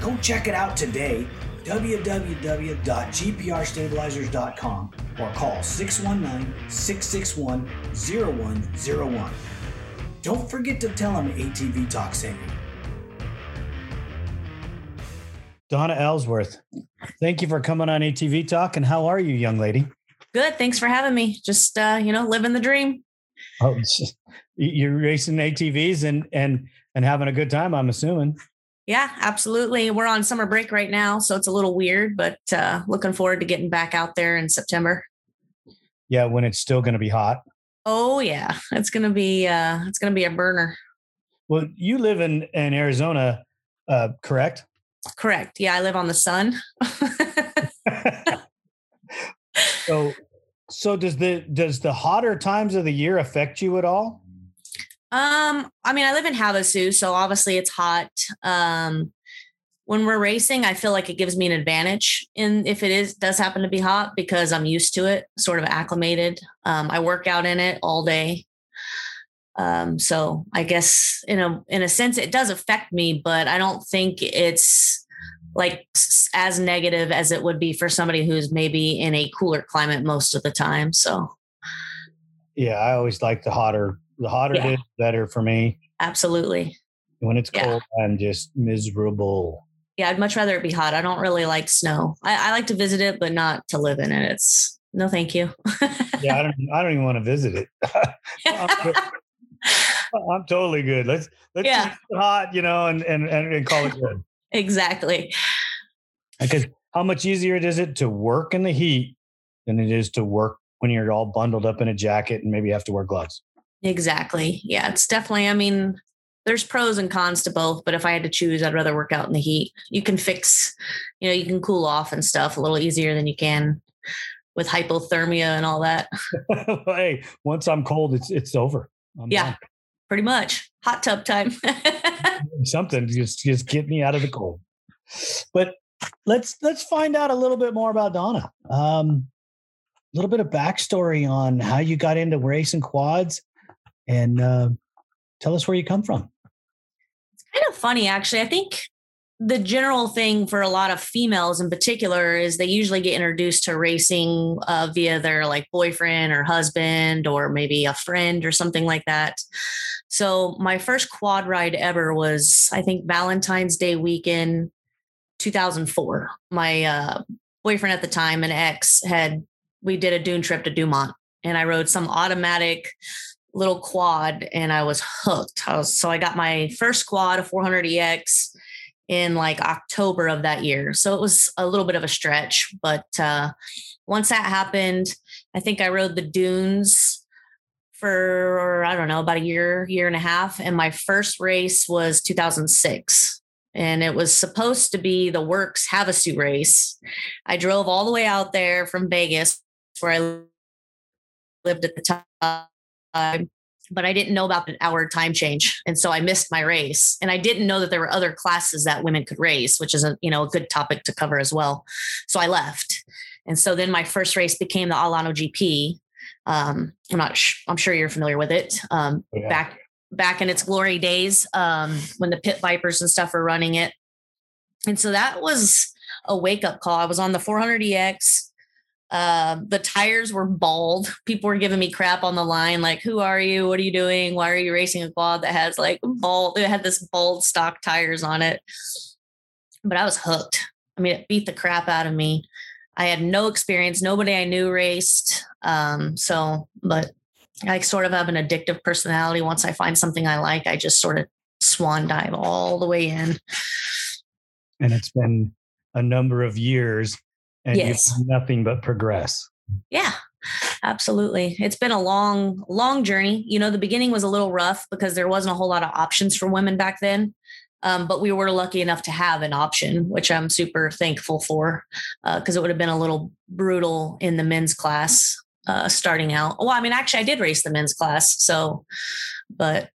Go check it out today www.gprstabilizers.com or call 619 661 0101. Don't forget to tell them ATV Talk sent you. Donna Ellsworth, thank you for coming on ATV Talk. And how are you, young lady? Good. Thanks for having me. Just uh, you know, living the dream. Oh, you're racing ATVs and and and having a good time. I'm assuming. Yeah, absolutely. We're on summer break right now, so it's a little weird, but uh, looking forward to getting back out there in September. Yeah, when it's still going to be hot. Oh yeah, it's going to be uh, it's going to be a burner. Well, you live in in Arizona, uh, correct? Correct. Yeah, I live on the sun. so, so does the does the hotter times of the year affect you at all? Um, I mean, I live in Havasu, so obviously it's hot. Um, when we're racing, I feel like it gives me an advantage in if it is does happen to be hot because I'm used to it, sort of acclimated. Um, I work out in it all day. Um, so I guess in a in a sense it does affect me, but I don't think it's like as negative as it would be for somebody who's maybe in a cooler climate most of the time. So yeah, I always like the hotter the hotter yeah. it is, better for me. Absolutely. When it's cold, yeah. I'm just miserable. Yeah, I'd much rather it be hot. I don't really like snow. I, I like to visit it, but not to live in it. It's no, thank you. yeah, I don't. I don't even want to visit it. I'm, I'm, totally good. Let's let's yeah. hot, you know, and, and and and call it good. exactly. Because how much easier is it to work in the heat than it is to work when you're all bundled up in a jacket and maybe you have to wear gloves? Exactly. Yeah, it's definitely, I mean, there's pros and cons to both, but if I had to choose, I'd rather work out in the heat. You can fix, you know, you can cool off and stuff a little easier than you can with hypothermia and all that. hey, once I'm cold, it's it's over. I'm yeah, done. pretty much. Hot tub time. Something just just get me out of the cold. But let's let's find out a little bit more about Donna. Um, a little bit of backstory on how you got into racing quads and uh, tell us where you come from. It's kind of funny, actually. I think the general thing for a lot of females in particular is they usually get introduced to racing uh, via their like boyfriend or husband or maybe a friend or something like that. So my first quad ride ever was I think Valentine's Day weekend 2004. My uh, boyfriend at the time, an ex, had we did a dune trip to Dumont and I rode some automatic little quad and I was hooked. I was, so I got my first quad, a 400EX, in like October of that year. So it was a little bit of a stretch. But uh, once that happened, I think I rode the dunes for, I don't know, about a year, year and a half. And my first race was 2006. And it was supposed to be the WORCS Havasu race. I drove all the way out there from Vegas, where I lived at the time um, but I didn't know about the hour time change, and so I missed my race. And I didn't know that there were other classes that women could race, which is a you know a good topic to cover as well. So I left, And so then my first race became the Alano GP. Um, I'm not, sh- I'm sure you're familiar with it. Um, oh, yeah. Back back in its glory days um, when the pit vipers and stuff were running it. And so that was a wake up call. I was on the 400EX. Uh, the tires were bald. People were giving me crap on the line, like, "Who are you? What are you doing? Why are you racing a quad that has like bald? It had this bald stock tires on it." But I was hooked. I mean, it beat the crap out of me. I had no experience. Nobody I knew raced. Um, so, but I sort of have an addictive personality. Once I find something I like, I just sort of swan dive all the way in. And it's been a number of years and yes. nothing but progress. Yeah, absolutely. It's been a long, long journey. You know, the beginning was a little rough because there wasn't a whole lot of options for women back then. Um, but we were lucky enough to have an option, which I'm super thankful for because uh, it would have been a little brutal in the men's class uh, starting out. Well, I mean, actually, I did race the men's class. So, but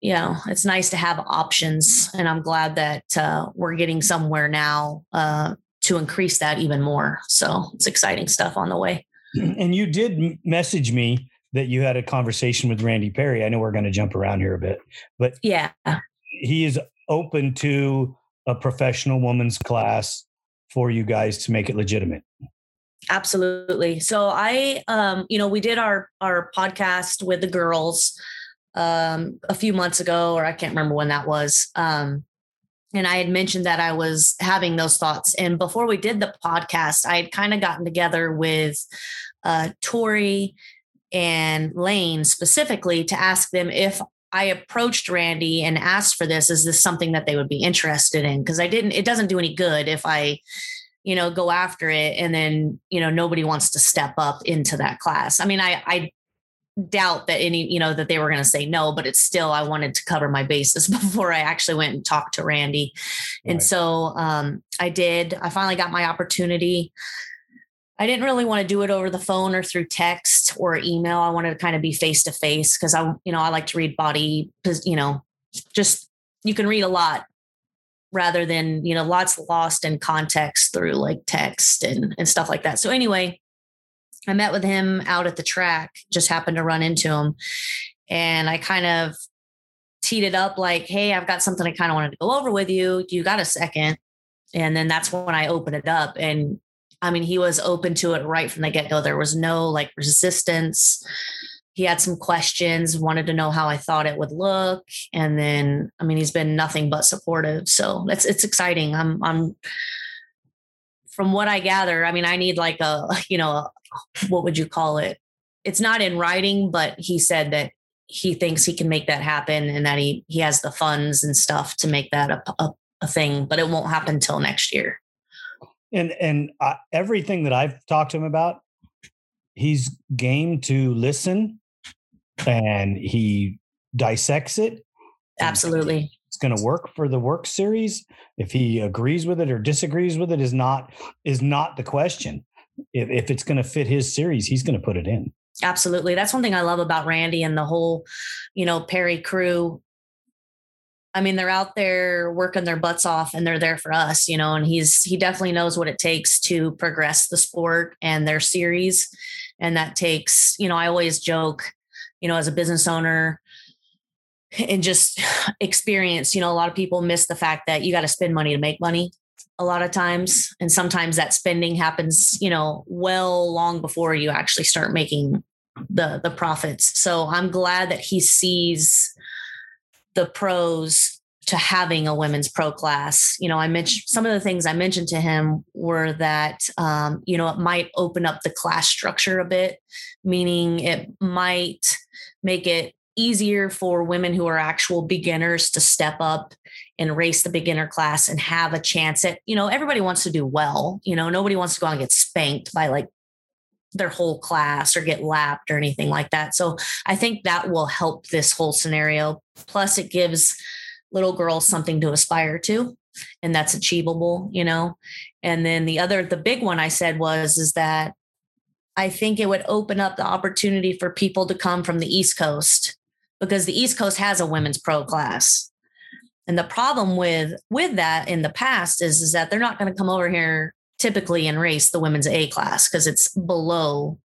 you know, it's nice to have options. And I'm glad that uh, we're getting somewhere now uh, to increase that even more. So it's exciting stuff on the way. And you did message me that you had a conversation with Randy Perry. I know we're going to jump around here a bit, but yeah, he is open to a professional woman's class for you guys to make it legitimate. Absolutely. So I, um, you know, we did our our podcast with the girls um, a few months ago, or I can't remember when that was. Um, and I had mentioned that I was having those thoughts. And before we did the podcast, I had kind of gotten together with uh, Tori and Lane specifically to ask them if I approached Randy and asked for this, is this something that they would be interested in? Because I didn't, it doesn't do any good if I, you know, go after it and then, you know, nobody wants to step up into that class. I mean, I, I doubt that any, you know, that they were going to say no, but it's still, I wanted to cover my bases before I actually went and talked to Randy. Right. And so um, I did, I finally got my opportunity. I didn't really want to do it over the phone or through text or email. I wanted to kind of be face to face because I, you know, I like to read body, because you know, just you can read a lot rather than, you know, lots lost in context through like text and, and stuff like that. So anyway, I met with him out at the track, just happened to run into him. And I kind of teed it up like, hey, I've got something I kind of wanted to go over with you. You got a second? And then that's when I opened it up. And I mean, he was open to it right from the get go. There was no like resistance. He had some questions, wanted to know how I thought it would look. And then, I mean, he's been nothing but supportive. So it's, it's exciting. I'm, I'm, from what I gather, I mean, I need like a, you know, what would you call it? It's not in writing, but he said that he thinks he can make that happen and that he he has the funds and stuff to make that a, a, a thing, but it won't happen until next year and and uh, everything that I've talked to him about, he's game to listen, and he dissects it. Absolutely, it's going to work for the WORCS series. If he agrees with it or disagrees with it, is not is not the question. If if it's going to fit his series, he's going to put it in. Absolutely, that's one thing I love about Randy and the whole, you know, Perry crew I mean, they're out there working their butts off and they're there for us, you know, and he's, he definitely knows what it takes to progress the sport and their series. And that takes, you know, I always joke, you know, as a business owner and just experience, you know, a lot of people miss the fact that you got to spend money to make money a lot of times. And sometimes that spending happens, you know, well long before you actually start making the the profits. So I'm glad that he sees the pros to having a women's pro class. You know, I mentioned some of the things I mentioned to him were that, um, you know, it might open up the class structure a bit, meaning it might make it easier for women who are actual beginners to step up and race the beginner class and have a chance at, you know, everybody wants to do well. You know, nobody wants to go out and get spanked by like their whole class or get lapped or anything like that. So I think that will help this whole scenario. Plus, it gives little girls something to aspire to, and that's achievable, you know. And then the other, the big one I said was, is that I think it would open up the opportunity for people to come from the East Coast because the East Coast has a women's pro class. And the problem with with that in the past is, is that they're not going to come over here typically in race the women's A class because it's below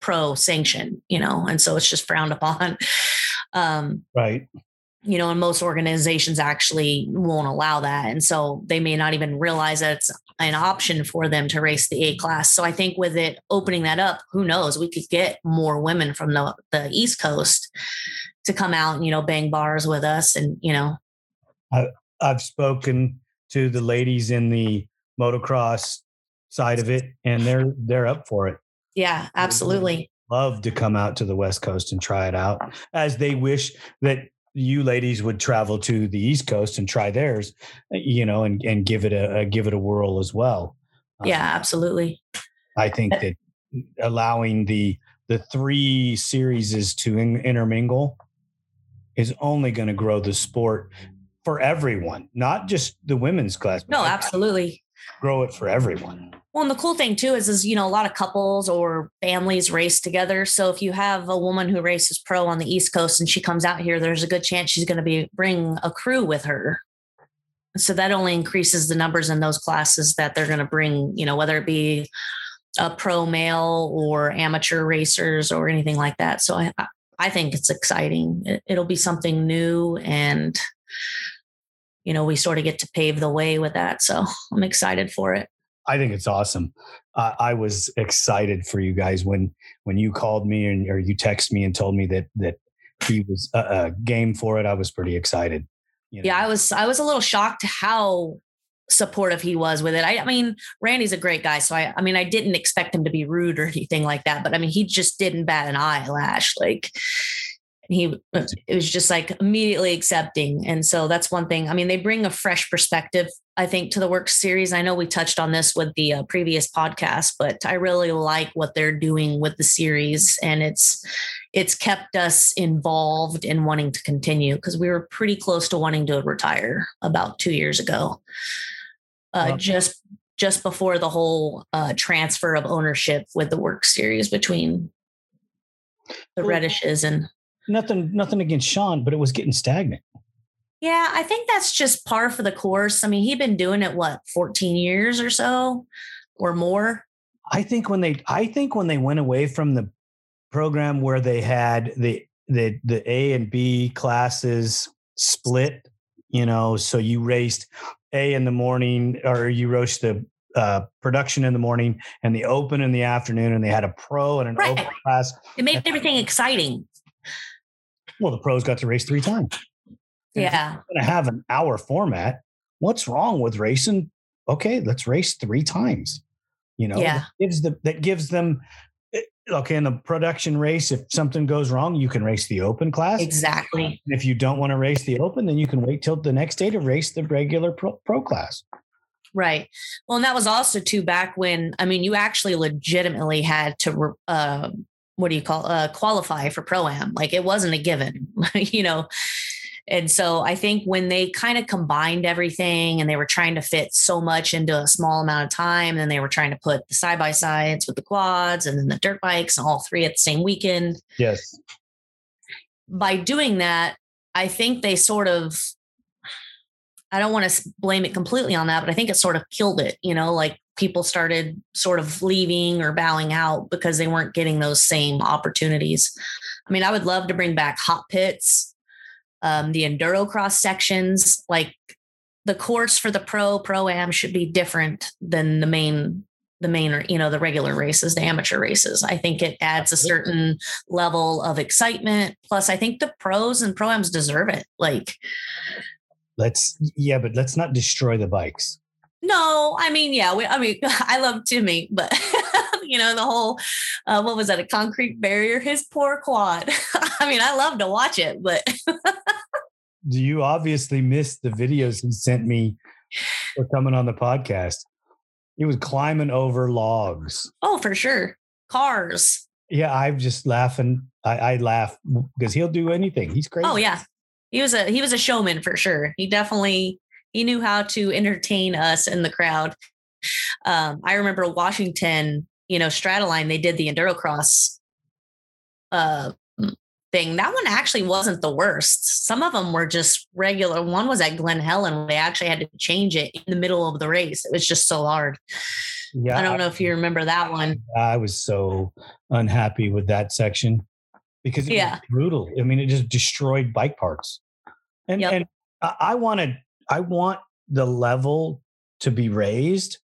pro sanction, you know, and so it's just frowned upon. Um, right. You know, and most organizations actually won't allow that. And so they may not even realize that it's an option for them to race the A class. So I think with it opening that up, who knows, we could get more women from the, the East Coast to come out and, you know, bang bars with us. And, you know, I, I've spoken to the ladies in the motocross side of it and they're, they're up for it. Yeah, absolutely. Love to come out to the West Coast and try it out as they wish that you ladies would travel to the East Coast and try theirs, you know, and, and give it a, a give it a whirl as well. Yeah, um, absolutely. I think that allowing the the three series is to in, intermingle is only going to grow the sport for everyone, not just the women's class. No, absolutely. Grow it for everyone. Well, and the cool thing too is, is you know, a lot of couples or families race together. So if you have a woman who races pro on the East Coast and she comes out here, there's a good chance she's going to be bring a crew with her. So that only increases the numbers in those classes that they're going to bring. You know, whether it be a pro male or amateur racers or anything like that. So I, I think it's exciting. It, it'll be something new and you know we sort of get to pave the way with that so i'm excited for it I think it's awesome. Uh, I was excited for you guys when when you called me and or you texted me and told me that that he was a uh, uh, game for it. I was pretty excited. You know? Yeah, I was. I was a little shocked how supportive he was with it. I, I, mean, Randy's a great guy, so I, I mean, I didn't expect him to be rude or anything like that. But I mean, he just didn't bat an eyelash. Like he it was just like immediately accepting. And so that's one thing i mean they bring a fresh perspective i think to the WORCS series. I know we touched on this with the uh, previous podcast but i really like what they're doing with the series. And it's it's kept us involved in wanting to continue because we were pretty close to wanting to retire about two years ago. Uh, wow. just just before the whole uh, transfer of ownership with the WORCS series between the Redishes and nothing nothing against Sean, but it was getting stagnant. Yeah, I think that's just par for the course. I mean, he'd been doing it what 14 years or so or more. I think when they I think when they went away from the program where they had the the the A and B classes split, you know, so you raced A in the morning or you raced the uh, production in the morning and the open in the afternoon, and they had a pro and an right. open class. It made everything exciting. Well, the pros got to race three times. And yeah. Going to have an hour format. What's wrong with racing? Okay, let's race three times. You know, yeah. that gives the that gives them eh, okay in the production race if something goes wrong you can race the open class exactly if you don't want to race the open then you can wait till the next day to race the regular pro, pro class right well and that was also too back when i mean you actually legitimately had to uh, what do you call uh, qualify for pro am like it wasn't a given you know? And so i think when they kind of combined everything and they were trying to fit so much into a small amount of time and they were trying to put the side by sides with the quads and then the dirt bikes and all three at the same weekend. Yes. By doing that i think they sort of I don't want to blame it completely on that, but I think it sort of killed it, you know, like people started sort of leaving or bowing out because they weren't getting those same opportunities. I mean, I would love to bring back hot pits, um, the enduro cross sections, like the course for the pro pro am should be different than the main the main or you know the regular races the amateur races. I think it adds a certain level of excitement. Plus i think the pros and proams deserve it. Like let's yeah but let's not destroy the bikes no, I mean, yeah, we, I mean, I love Timmy, but you know, the whole, uh, what was that? A concrete barrier, his poor quad. I mean, I love to watch it, but. Do you obviously missed the videos he sent me for coming on the podcast? He was climbing over logs. Oh, for sure. Cars. Yeah, I'm just laughing. I, I laugh because he'll do anything. He's crazy. Oh yeah, he was a he was a showman for sure. He definitely he knew how to entertain us in the crowd. Um, I remember Washington, you know, Strataline, they did the enduro cross. Uh, thing. That one actually wasn't the worst. Some of them were just regular. One was at Glen Helen. They actually had to change it in the middle of the race. It was just so hard. Yeah, I don't know if you remember that one. I was so unhappy with that section because it Yeah. was brutal. I mean, it just destroyed bike parts. And Yep. and I I wanted I want the level to be raised,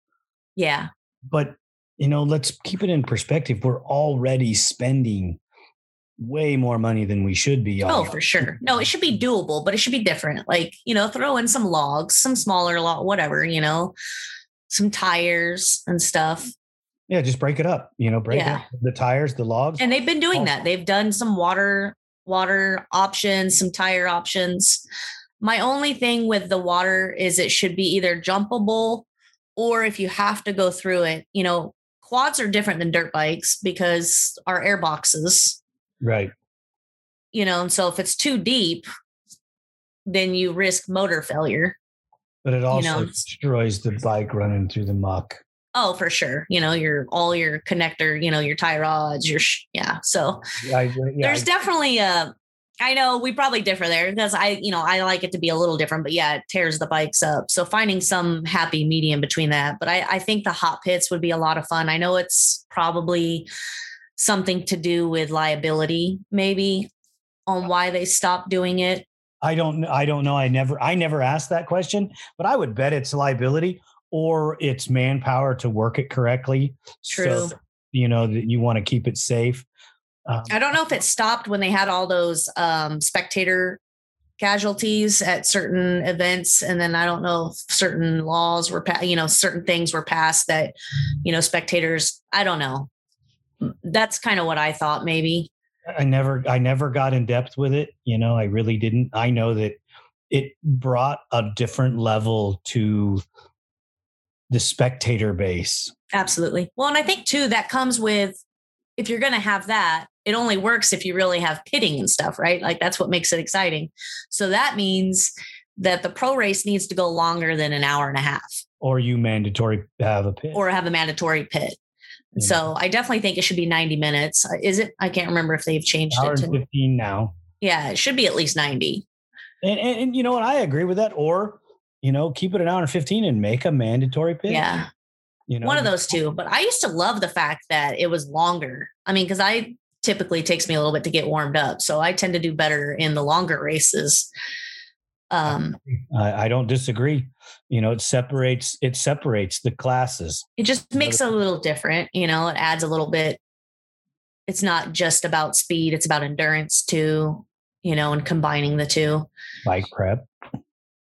Yeah. but you know, let's keep it in perspective. We're already spending way more money than we should be. Oh, for sure. No, it should be doable, but it should be different. Like, you know, throw in some logs, some smaller log, whatever, you know, some tires and stuff. Yeah, just break it up. You know, break Yeah. up the tires, the logs. And they've been doing that. They've done some water water options, some tire options. My only thing with the water is it should be either jumpable or if you have to go through it, you know, quads are different than dirt bikes because our air boxes, right. you know, and so if it's too deep, then you risk motor failure. But it also know, destroys the bike running through the muck. Oh, for sure. You know, your all your connector, you know, your tie rods, your sh- yeah. So I, yeah, there's definitely a I know we probably differ there because I, you know, I like it to be a little different, but yeah, it tears the bikes up. So finding some happy medium between that. But I, I think the hot pits would be a lot of fun. I know it's probably something to do with liability, maybe on why they stopped doing it. I don't I don't know. I never I never asked that question, but I would bet it's liability or it's manpower to work it correctly. True. So, you know that you want to keep it safe. Um, I don't know if it stopped when they had all those um, spectator casualties at certain events, and then I don't know if certain laws were, pa- you know, certain things were passed that, you know, spectators. I don't know. That's kind of what I thought. Maybe. I never I never got in depth with it. You know, I really didn't. I know that it brought a different level to the spectator base. Absolutely. Well, and I think too that comes with if you're going to have that, it only works if you really have pitting and stuff, right? Like that's what makes it exciting. So that means that the pro race needs to go longer than an hour and a half Or you mandatory have a pit. or have a mandatory pit. Yeah. So I definitely think it should be 90 minutes. Uh, Is it? I can't remember if they've changed hour it to. 15 now. Yeah, it should be at least 90. And, and, and you know what? I agree with that. Or, you know, keep it an hour and 15 and make a mandatory pit. Yeah. You know, one of those two. But I used to love the fact that it was longer. I mean, because I typically takes me a little bit to get warmed up, so I tend to do better in the longer races. Um, I, I don't disagree. You know, it separates it separates the classes. it just makes it a little different. You know, it adds a little bit. It's not just about speed; it's about endurance too. You know, and combining the two. Bike prep.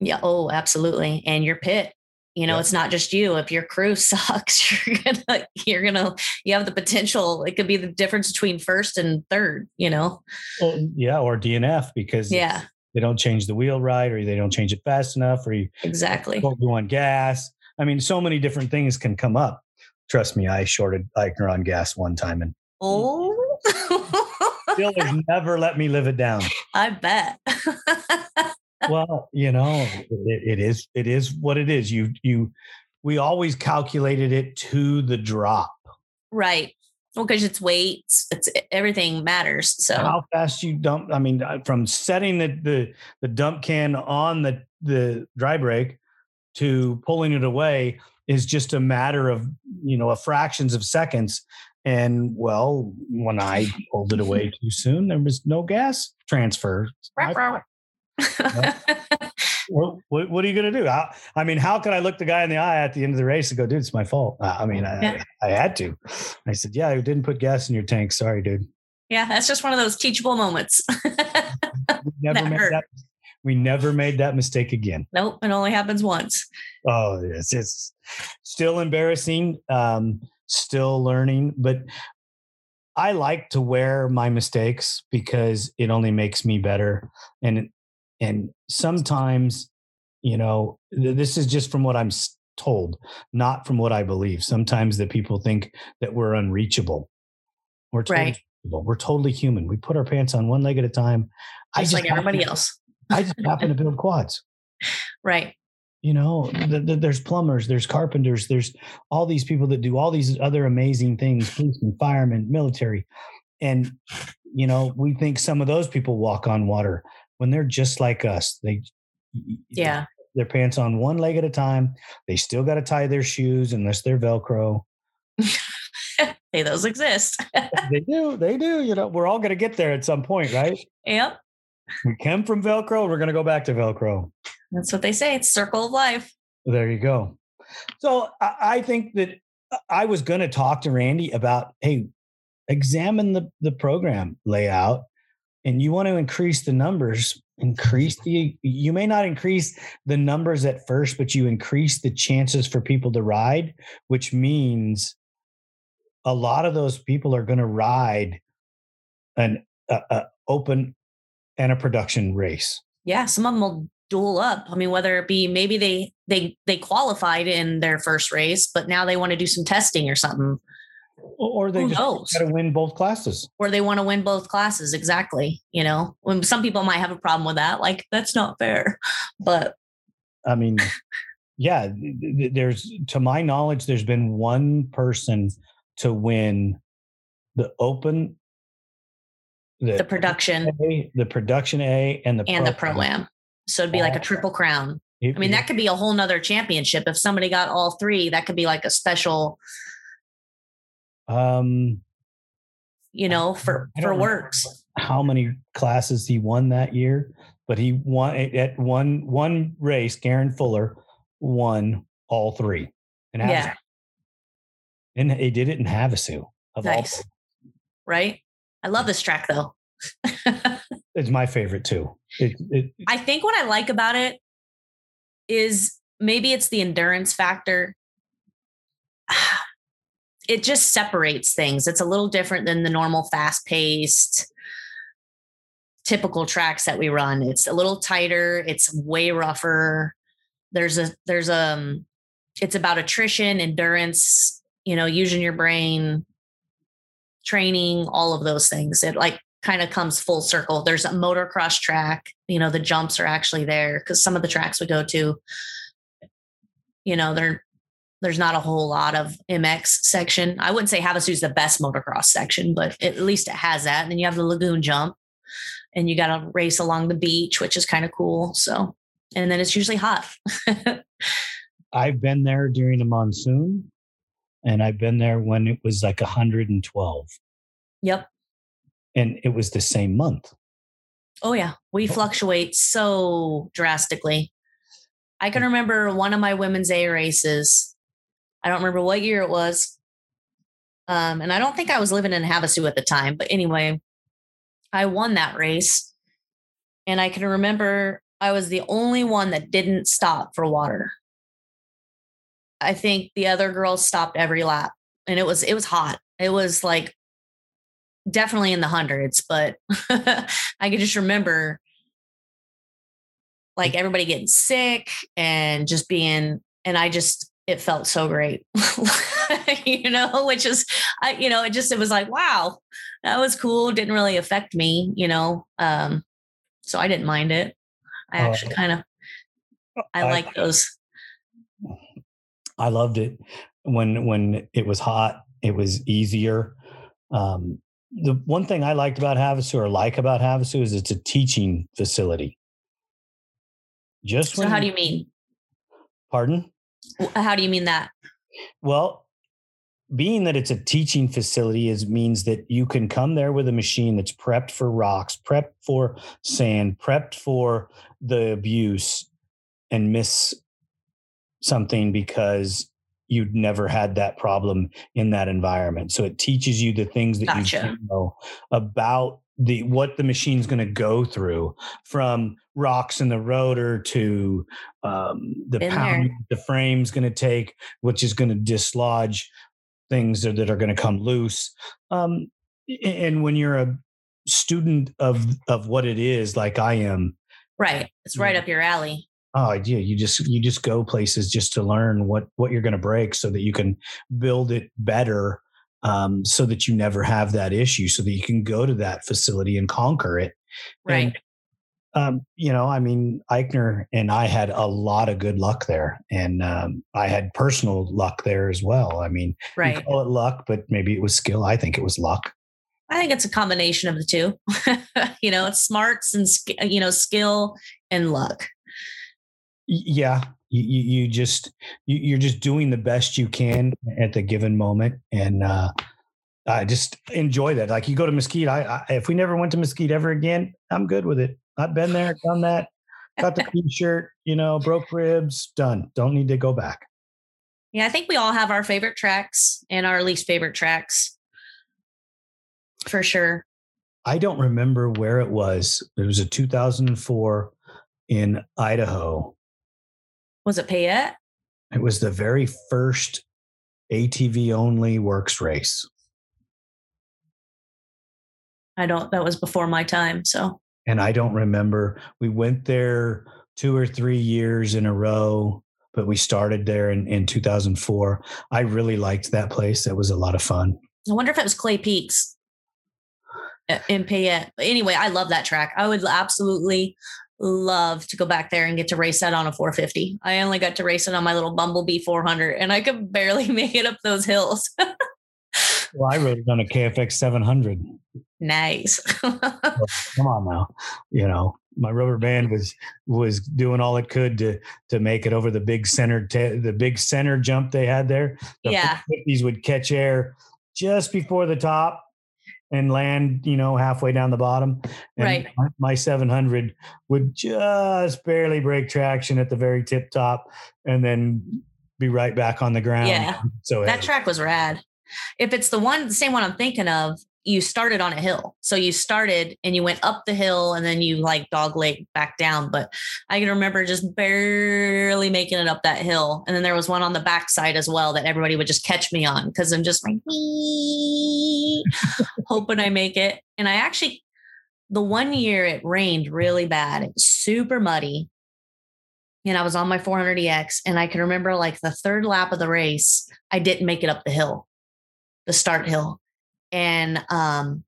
Yeah. Oh, absolutely. And your pit. You know, Yeah. it's not just you. If your crew sucks, you're gonna, you're gonna, you have the potential. It could be the difference between first and third. You know. Well, yeah, or DNF because Yeah. they don't change the wheel right, or they don't change it fast enough, or you Exactly. don't go on gas. I mean, so many different things can come up. Trust me, I shorted Eichner on gas one time, and Oh, Steelers never let me live it down. I bet. well, you know, it, it is it is what it is. You you we always calculated it to the drop. right. Well, because it's weight, it's everything matters. So How fast you dump? I mean, from setting the the, the dump can on the the dry brake to pulling it away is just a matter of you know a fractions of seconds. And well, when I pulled it away too soon, there was no gas transfer. What, what, what are you going to do? I, I mean, how could I look the guy in the eye at the end of the race and go, dude, it's my fault? Uh, I mean, I, Yeah. I, I had to. I said, yeah, I didn't put gas in your tank. Sorry, dude. yeah, that's just one of those teachable moments. We never, That made hurt. that, we never made that mistake again. nope, it only happens once. Oh, it's, it's still embarrassing, um, still learning, but I like to wear my mistakes because it only makes me better. And and sometimes, you know, th- this is just from what I'm told, not from what I believe. Sometimes that people think that we're unreachable. We're totally, Right. we're totally human. We put our pants on one leg at a time. I just like everybody else. I just happen to build quads Right. you know th- th- there's plumbers there's carpenters there's all these people that do all these other amazing things Police policemen firemen military and you know, we think some of those people walk on water when they're just like us. They, Yeah. their pants on one leg at a time. They still got to tie their shoes unless they're Velcro. hey, those exist. they do. They do. You know, we're all going to get there at some point, right? yep. We came from Velcro. We're going to go back to Velcro. That's what they say. It's circle of life. There you go. So I, think that uh, I was going to talk to Randy about, hey, examine the the program layout, and you want to increase the numbers. Increase the. You may not increase the numbers at first, but you increase the chances for people to ride, which means a lot of those people are going to ride an a, a open and a production race. Yeah. Some of them will duel up. I mean, whether it be maybe they they they qualified in their first race, but now they want to do some testing or something, Or they Who just knows? got to win both classes. or they want to win both classes. Exactly. You know, when some people might have a problem with that, like that's not fair. But I mean, yeah, th- th- there's to my knowledge, there's been one person to win the open, the production A, the production A, and the and the pro am. So it'd be like a triple crown. I mean, that could be a whole nother championship. If somebody got all three, that could be like a special, um, you know, for for WORCS. how many classes he won that year, but he won at- one one race. Garen Fuller won all three, and Yeah. and he did it in Havasu. Of all Nice. Right. I love this track though. It's my favorite too. It, it, I think what I like about it is maybe it's the endurance factor. It just separates things. It's a little different than the normal fast paced, typical tracks that we run. It's a little tighter. It's way rougher. There's a, there's a it's about attrition, endurance, you know, using your brain, training, all of those things. It like kind of comes full circle. There's a motocross track, you know, the jumps are actually there because some of the tracks we go to, you know, they're there's not a whole lot of MX section. I wouldn't say Havasu's the best motocross section, but at least it has that. And then you have the lagoon jump and you got to race along the beach, which is kind of cool. So, and then it's usually hot. I've been there during the monsoon, and I've been there when it was like 112, yep. and it was the same month. Oh yeah, we fluctuate so drastically. I can remember one of my women's A races. I don't remember what year it was. Um, and I don't think I was living in Havasu at the time, but anyway, I won that race. And I can remember I was the only one that didn't stop for water. I think the other girls stopped every lap and it was it was hot. It was like definitely in the hundreds, but I could just remember like everybody getting sick and just being, and I just, it felt so great, you know, which is, I, you know, it just, it was like, wow, that was cool. Didn't really affect me, you know. Um, so I didn't mind it. I Oh. actually kind of, I I- like those. I loved it when when it was hot. It was easier. Um, the one thing I liked about Havasu or like about Havasu is it's a teaching facility. Just So how do you mean? pardon? How do you mean that? Well, being that it's a teaching facility is means that you can come there with a machine that's prepped for rocks, prepped for sand, prepped for the abuse and miss something because you'd never had that problem in that environment. So it teaches you the things that you Gotcha. didn't know about the what the machine's going to go through from rocks in the rotor to um, the pound the frame's going to take, which is going to dislodge things that, that are going to come loose. Um, and when you're a student of of what it is, like I am, Right. It's right up your alley. oh yeah, you just you just go places just to learn what what you're going to break, so that you can build it better. Um, so that you never have that issue, so that you can go to that facility and conquer it. Right. And, um, you know, I mean, Eichner and I had a lot of good luck there, and um, I had personal luck there as well. I mean, right. you call it luck, but maybe it was skill. I think it was luck. I think it's a combination of the two. you know, it's smarts and you know skill and luck. Yeah, you, you just you, are just doing the best you can at the given moment, and uh, I just enjoy that. Like you go to Mesquite, I, I if we never went to Mesquite ever again, I'm good with it. I've been there, done that, got the t-shirt, you know, broke ribs, done. Don't need to go back. Yeah, I think we all have our favorite tracks and our least favorite tracks for sure. I don't remember where it was. It was a 2004 in Idaho. Was it Payette? It was the very first ATV only WORCS race. I don't, that was before my time. So, and I don't remember. We went there two or three years in a row, but we started there in, in 2004. I really liked that place. That was a lot of fun. I wonder if it was Clay Peaks uh, in Payette. Anyway, I love that track. I would absolutely love to go back there and get to race that on a 450. I only got to race it on my little Bumblebee 400 and I could barely make it up those hills. well, I rode it on a KFX 700. Nice. come on now. You know, my rubber band was was doing all it could to to make it over the big center the big center jump they had there. The yeah. 50s would catch air just before the top and land, you know, halfway down the bottom. And right. My, my 700 would just barely break traction at the very tip top and then be right back on the ground. Yeah. So that track was rad. If it's the one, the same one I'm thinking of, you started on a hill. So you started and you went up the hill and then you like dog leg back down. But I can remember just barely making it up that hill. And then there was one on the backside as well that everybody would just catch me on because I'm just like hoping I make it. And I actually the one year it rained really bad. It was super muddy. And I was on my 400EX and I can remember like the third lap of the race, I didn't make it up the hill, the start hill and um,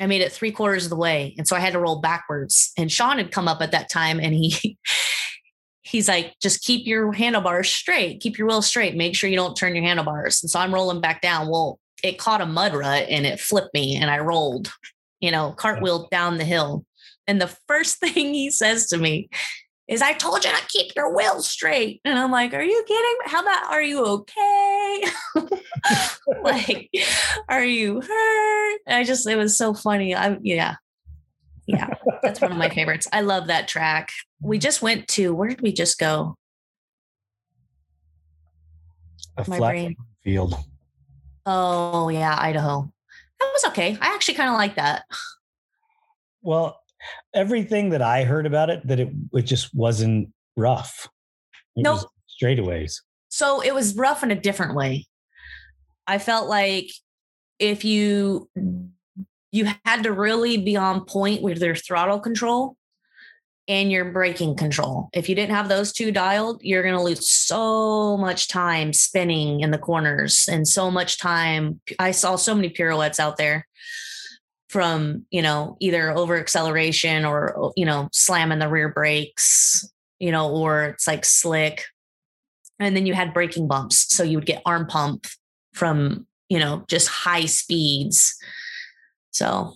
I made it three quarters of the way, and so I had to roll backwards. And Sean had come up at that time, and he he's like, just keep your handlebars straight, keep your wheel straight, make sure you don't turn your handlebars. And so I'm rolling back down. Well, it caught a mud rut and it flipped me, and I rolled, you know, cartwheeled down the hill. And the first thing he says to me is I told you to keep your will straight. And I'm like, are you kidding? How about, are you okay? like, are you hurt? I just, it was so funny. I, yeah. Yeah. That's one of my favorites. I love that track. We just went to, where did we just go? A my flat brain. field. Oh, yeah. Idaho. That was okay. I actually kind of like that. Well, everything that I heard about it, that it it just wasn't rough. It no nope. straightaways. So it was rough in a different way. I felt like if you you had to really be on point with your throttle control and your braking control. If you didn't have those two dialed, you're going to lose so much time spinning in the corners and so much time. I saw so many pirouettes out there from you know either over acceleration or oh, you know slamming the rear brakes you know or it's like slick. And then you had braking bumps so you would get arm pump from you know just high speeds. So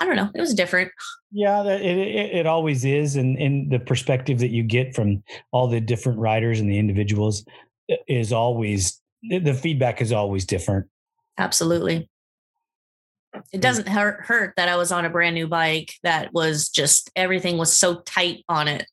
i don't know it was different. Yeah it, it, it always is and in the perspective that you get from all the different riders and the individuals is always the feedback is always different. Absolutely it hmm. doesn't hurt, hurt that I was on a brand new bike that was just everything was so tight on it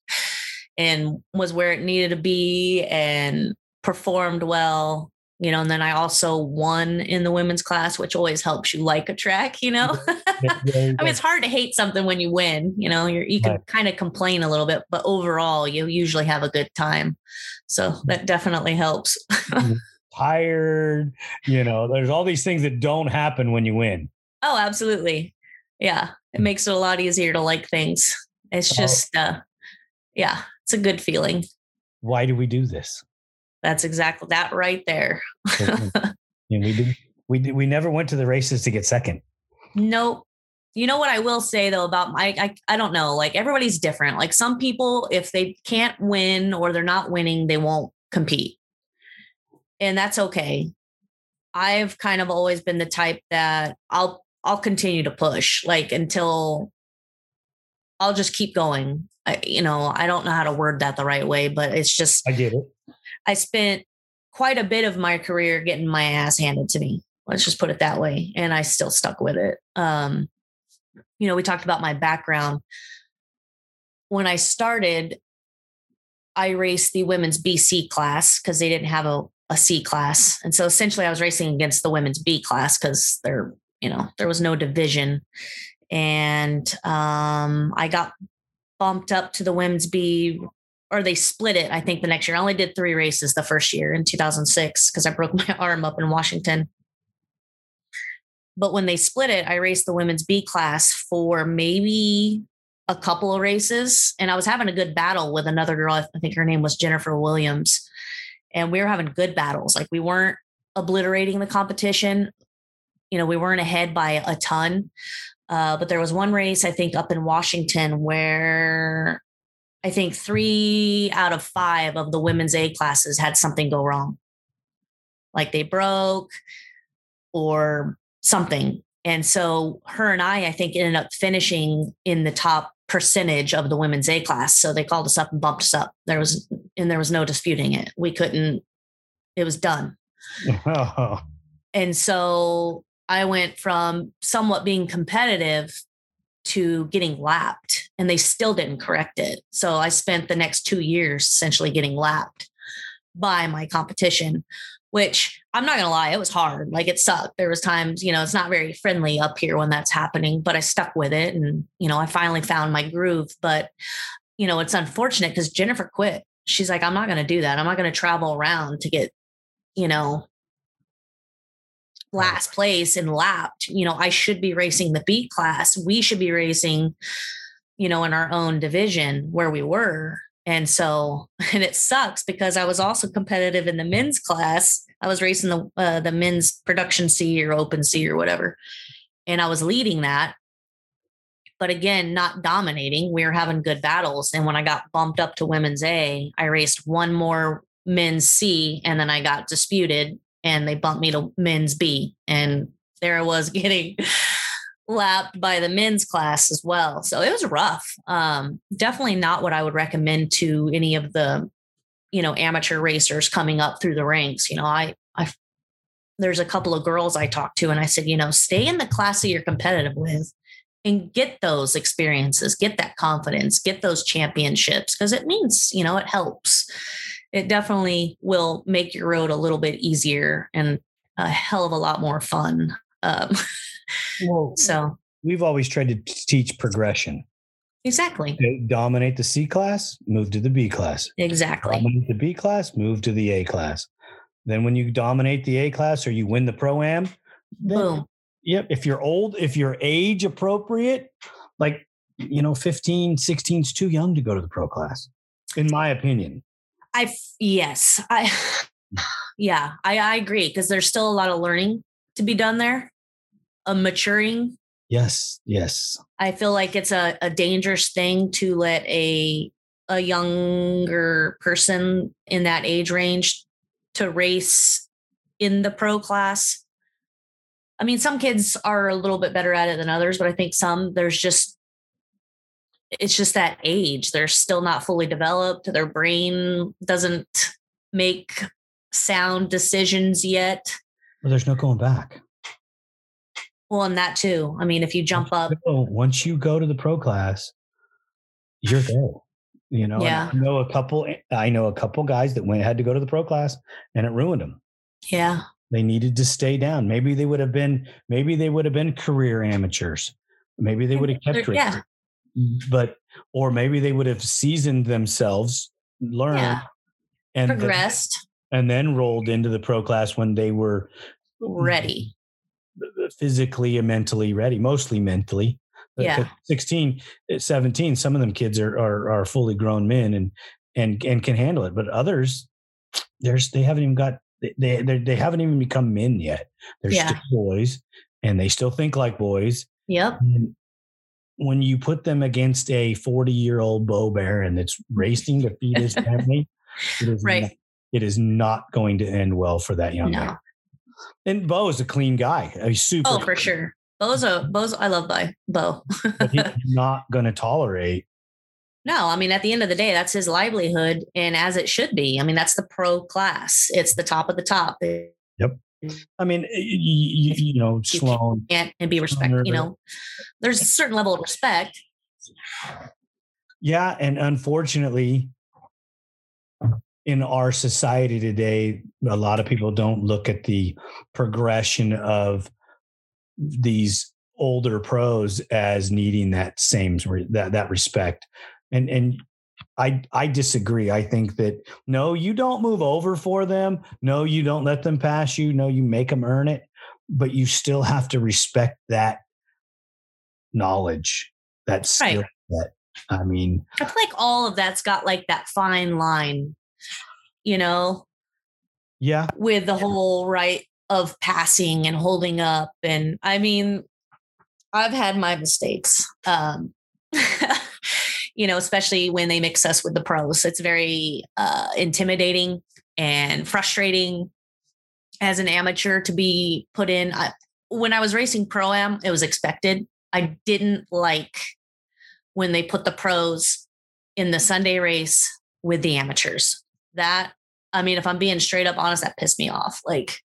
and was where it needed to be and performed well you know and then i also won in the women's class which always helps you like a track you know? I mean it's hard to hate something when you win you know? You're, you can right. kind of complain a little bit but overall you usually have a good time. So mm-hmm. that definitely helps. Mm-hmm. Tired you know there's all these things that don't happen when you win Oh, absolutely. Yeah. It mm. makes it a lot easier to like things. It's just, uh, yeah, it's a good feeling. Why do we do this? That's exactly that right there. and we did, we did, we never went to the races to get second. Nope. You know what I will say though about my I I don't know like everybody's different. Like some people if they can't win or they're not winning they won't compete. And that's okay. I've kind of always been the type that I'll I'll continue to push like until I'll just keep going. I, you know, I don't know how to word that the right way, but it's just I get it. I spent quite a bit of my career getting my ass handed to me. Let's just put it that way. And I still stuck with it. Um, you know, we talked about my background. When I started, I raced the women's BC class because they didn't have a, a C class. And so essentially I was racing against the women's B class because there, you know, there was no division. And um, I got bumped up to the women's B or they split it, I think, the next year. I only did three races the first year in 2006 because I broke my arm up in Washington. But when they split it, I raced the women's B class for maybe a couple of races. And I was having a good battle with another girl. I think her name was Jennifer Williams. And we were having good battles. Like we weren't obliterating the competition. You know, we weren't ahead by a ton. Uh, but there was one race, I think, up in Washington where I think three out of five of the women's A classes had something go wrong. Like they broke or something. And so her and I, I think, ended up finishing in the top percentage of the women's A class. So they called us up and bumped us up. There was, and there was no disputing it. We couldn't, it was done. and so I went from somewhat being competitive to getting lapped and they still didn't correct it. So I spent the next two years essentially getting lapped by my competition, which I'm not going to lie, it was hard. Like it sucked. There was times, you know, it's not very friendly up here when that's happening, but I stuck with it. And, you know, I finally found my groove, but you know, it's unfortunate because Jennifer quit. She's like, I'm not going to do that. I'm not going to travel around to get, you know, last place and lapped. You know, I should be racing the B class. We should be racing, you know, in our own division where we were. And so, and it sucks because I was also competitive in the men's class. I was racing the uh, the men's production C or open C or whatever, and I was leading that. But again, not dominating. We were having good battles. And when I got bumped up to women's A, I raced one more men's C, and then I got disputed and they bumped me to men's B. And there I was getting lapped by the men's class as well. So it was rough. Um, definitely not what I would recommend to any of the, you know, amateur racers coming up through the ranks. You know, I, I, there's a couple of girls I talked to and I said, you know, stay in the class that you're competitive with and get those experiences, get that confidence, get those championships because it means, you know, it helps it definitely will make your road a little bit easier and a hell of a lot more fun. Um, well, so we've always tried to teach progression. Exactly. dominate the C class, move to the B class. Exactly. Dominate the B class, move to the A class. Then when you dominate the A class or you win the pro am, boom. Yep. If you're old, if you're age appropriate, like, you know, 15, 16 is too young to go to the pro class, in my opinion. I yes, I mm. yeah, I, I agree because there's still a lot of learning to be done there, a maturing. Yes, yes. I feel like it's a, a dangerous thing to let a a younger person in that age range to race in the pro class. I mean, some kids are a little bit better at it than others, but I think some there's just it's just that age. They're still not fully developed. Their brain doesn't make sound decisions yet. Well, there's no going back. Well, and that too. I mean, if you jump up, once you go to the pro class, you're there. You know, yeah. I know a couple. I know a couple guys that went had to go to the pro class, and it ruined them. Yeah, they needed to stay down. Maybe they would have been. Maybe they would have been career amateurs. Maybe they would have kept. Yeah, but or maybe they would have seasoned themselves, learned, yeah. and progressed, then, and then rolled into the pro class when they were ready, physically and mentally ready, mostly mentally. Yeah, 16, eh, 17, some of them kids are, are are fully grown men and and and can handle it, but others, there's they haven't even got they they they haven't even become men yet. They're yeah. still boys, and they still think like boys. Yep. And, when you put them against a 40 year old Beau Baron that's racing to feed his family, it is right. Not, it is not going to end well for that young no. man. And Beau is a clean guy. He's super. Oh, for sure. Beau's a Beau's. I love Beau. but he's not going to tolerate. No, I mean, at the end of the day, that's his livelihood, and as it should be. I mean, that's the pro class. It's the top of the top. Yep. Mm. I mean, eh, you, you, you know, Sloan and, and be respect. You know, there's a certain level of respect. Yeah, and unfortunately, in our society today, a lot of people don't look at the progression of these older pros as needing that same that that respect and and I I disagree. I think that no, you don't move over for them. No, you don't let them pass you. No, you make them earn it, but you still have to respect that knowledge, that skill right. I mean, I feel like all of that's got like that fine line, you know. Yeah. With the whole right of passing and holding up and I mean, I've had my mistakes. Um you know, especially when they mix us with the pros. It's very uh, intimidating and frustrating as an amateur to be put in. I, when I was racing pro am, it was expected. I didn't like when they put the pros in the Sunday race with the amateurs. That, I mean, if I'm being straight up honest, that pissed me off. Like,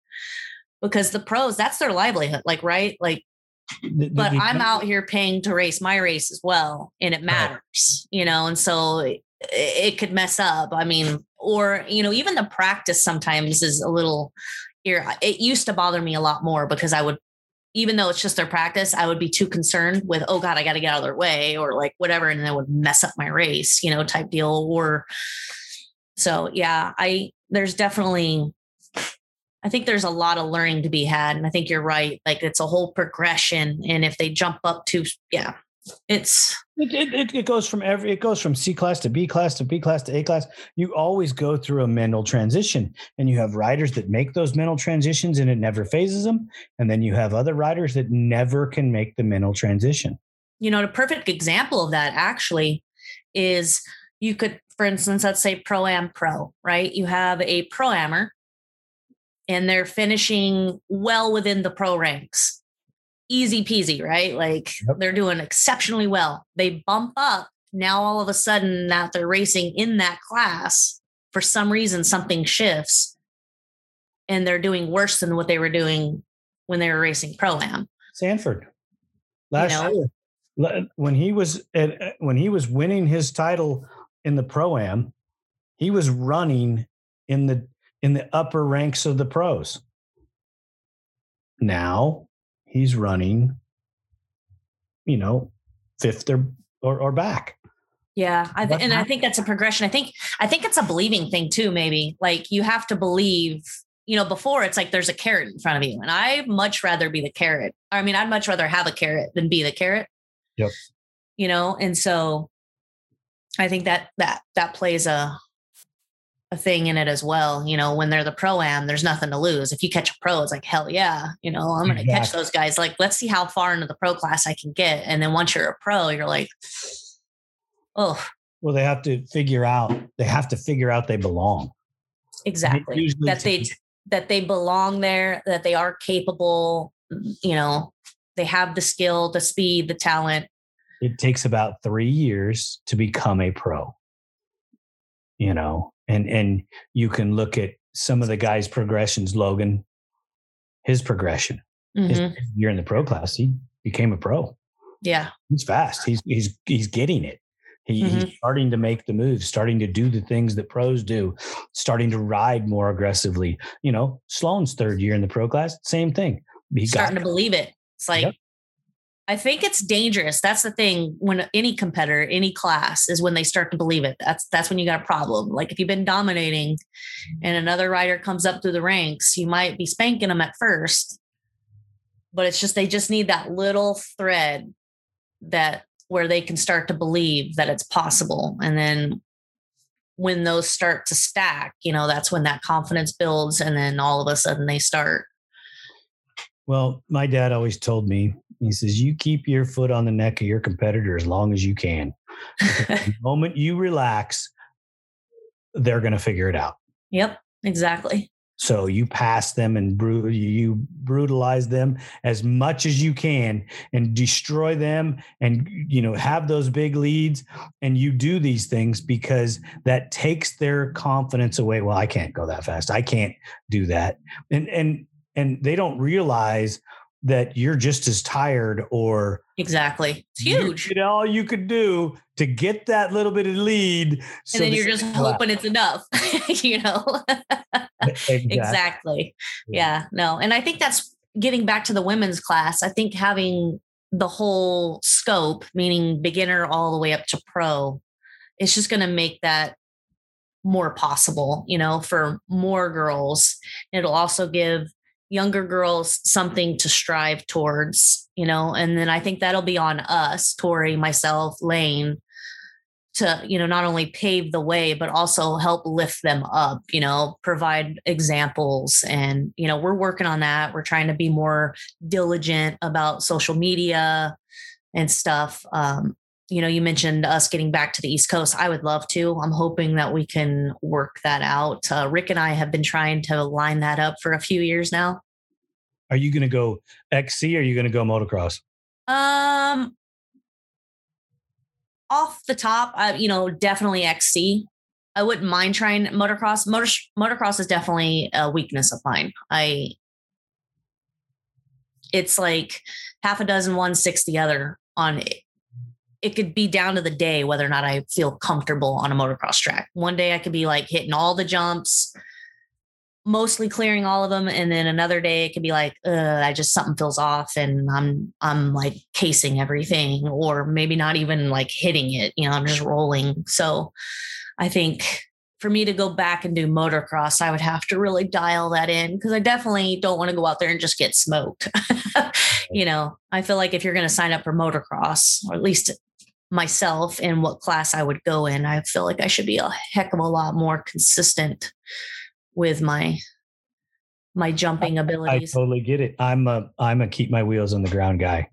because the pros, that's their livelihood. Like, right? Like, but I'm out here paying to race my race as well, and it matters, you know, and so it, it could mess up. I mean, or you know, even the practice sometimes is a little. Here. It used to bother me a lot more because I would, even though it's just their practice, I would be too concerned with, oh God, I got to get out of their way or like whatever, and then would mess up my race, you know, type deal. Or so, yeah, I there's definitely I think there's a lot of learning to be had. And I think you're right. Like it's a whole progression. And if they jump up to, yeah, it's it, it, it, goes from every it goes from C class to B class to B class to A class. You always go through a mental transition, and you have riders that make those mental transitions and it never fazes them, and then you have other riders that never can make the mental transition. You know, a perfect example of that actually is you could, for instance, let's say pro am pro, right? You have a pro ammer and they're finishing well within the pro ranks. Easy peasy, right? Like yep. they're doing exceptionally well. They bump up. Now, all of a sudden, that they're racing in that class, for some reason, something shifts and they're doing worse than what they were doing when they were racing pro am. Sanford last you know? year, when he was at, uh, when he was winning his title in the pro am, he was running in the in the upper ranks of the pros. Now he's running, you know, fifth or or, or back. Yeah, I th- and I think that's a progression. I think I think it's a believing thing too. Maybe like you have to believe. You know, before it's like there's a carrot in front of you, and I much rather be the carrot. I mean, I'd much rather have a carrot than be the carrot. Yep. You know, and so I think that that that plays a a thing in it as well. You know, when they're the pro am, there's nothing to lose. If you catch a pro, it's like, hell yeah, you know, I'm going to catch those guys. Like, let's see how far into the pro class I can get. And then once you're a pro, you're like, oh. Well, they have to figure out, they have to figure out they belong. Exactly. That they, that they belong there, that they are capable, you know, they have the skill, the speed, the talent. It takes about three years to become a pro. You know, and and you can look at some of the guys' progressions. Logan, his progression. Mm-hmm. His, you're in the pro class. He became a pro. Yeah, he's fast. He's he's he's getting it. He, mm-hmm. He's starting to make the moves, starting to do the things that pros do, starting to ride more aggressively. You know, Sloan's third year in the pro class, same thing. He starting to believe it. It's like yep. I think it's dangerous. That's the thing when any competitor, any class is when they start to believe it. That's that's when you got a problem. Like if you've been dominating and another rider comes up through the ranks, you might be spanking them at first. But it's just they just need that little thread that where they can start to believe that it's possible. And then when those start to stack, you know, that's when that confidence builds and then all of a sudden they start well, my dad always told me he says, You keep your foot on the neck of your competitor as long as you can. the moment you relax, they're going to figure it out. Yep, exactly. So you pass them and bru- you brutalize them as much as you can and destroy them and you know have those big leads and you do these things because that takes their confidence away. Well, I can't go that fast. I can't do that. And and and they don't realize that you're just as tired or exactly. It's huge. you did all you could do to get that little bit of lead so and then you're just hoping it's enough you know? Exactly, exactly. Yeah. yeah no and i think that's getting back to the women's class i think having the whole scope meaning beginner all the way up to pro it's just going to make that more possible you know for more girls. It'll also give younger girls something to strive towards, you know, and then I think that'll be on us, Tori, myself, Lane, to, you know, not only pave the way, but also help lift them up, you know, provide examples. And, you know, we're working on that. We're trying to be more diligent about social media and stuff. Um, you know, you mentioned us getting back to the East Coast. I would love to. I'm hoping that we can work that out. Uh, Rick and I have been trying to line that up for a few years now. Are you going to go XC or are you going to go motocross? Um, off the top, I, you know, definitely XC. I wouldn't mind trying motocross. Motor, motocross is definitely a weakness of mine. I, it's like half a dozen one, six the other on it could be down to the day whether or not I feel comfortable on a motocross track. One day I could be like hitting all the jumps, mostly clearing all of them, and then another day it could be like, I just something feels off, and I'm I'm like casing everything, or maybe not even like hitting it. You know, I'm just rolling. So I think for me to go back and do motocross, I would have to really dial that in because I definitely don't want to go out there and just get smoked. you know, I feel like if you're going to sign up for motocross, or at least myself and what class I would go in, I feel like I should be a heck of a lot more consistent with my my jumping abilities. I totally get it. I'm a I'm a keep my wheels on the ground guy.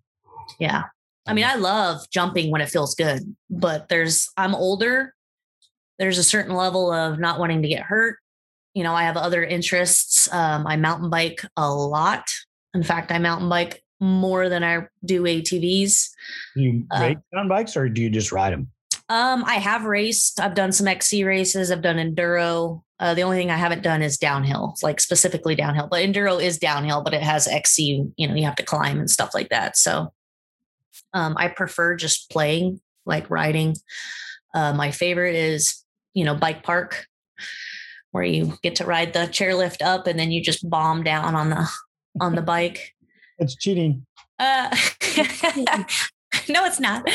Yeah. I mean, I love jumping when it feels good, but there's I'm older. There's a certain level of not wanting to get hurt. You know, I have other interests. Um, I mountain bike a lot. In fact, I mountain bike more than I do ATVs. You uh, on bikes or do you just ride them? Um, I have raced. I've done some XC races. I've done enduro. Uh, the only thing I haven't done is downhill, like specifically downhill. But enduro is downhill, but it has XC. You know, you have to climb and stuff like that. So, um, I prefer just playing, like riding. Uh, my favorite is, you know, bike park, where you get to ride the chairlift up and then you just bomb down on the on the bike. It's cheating. Uh, no, it's not.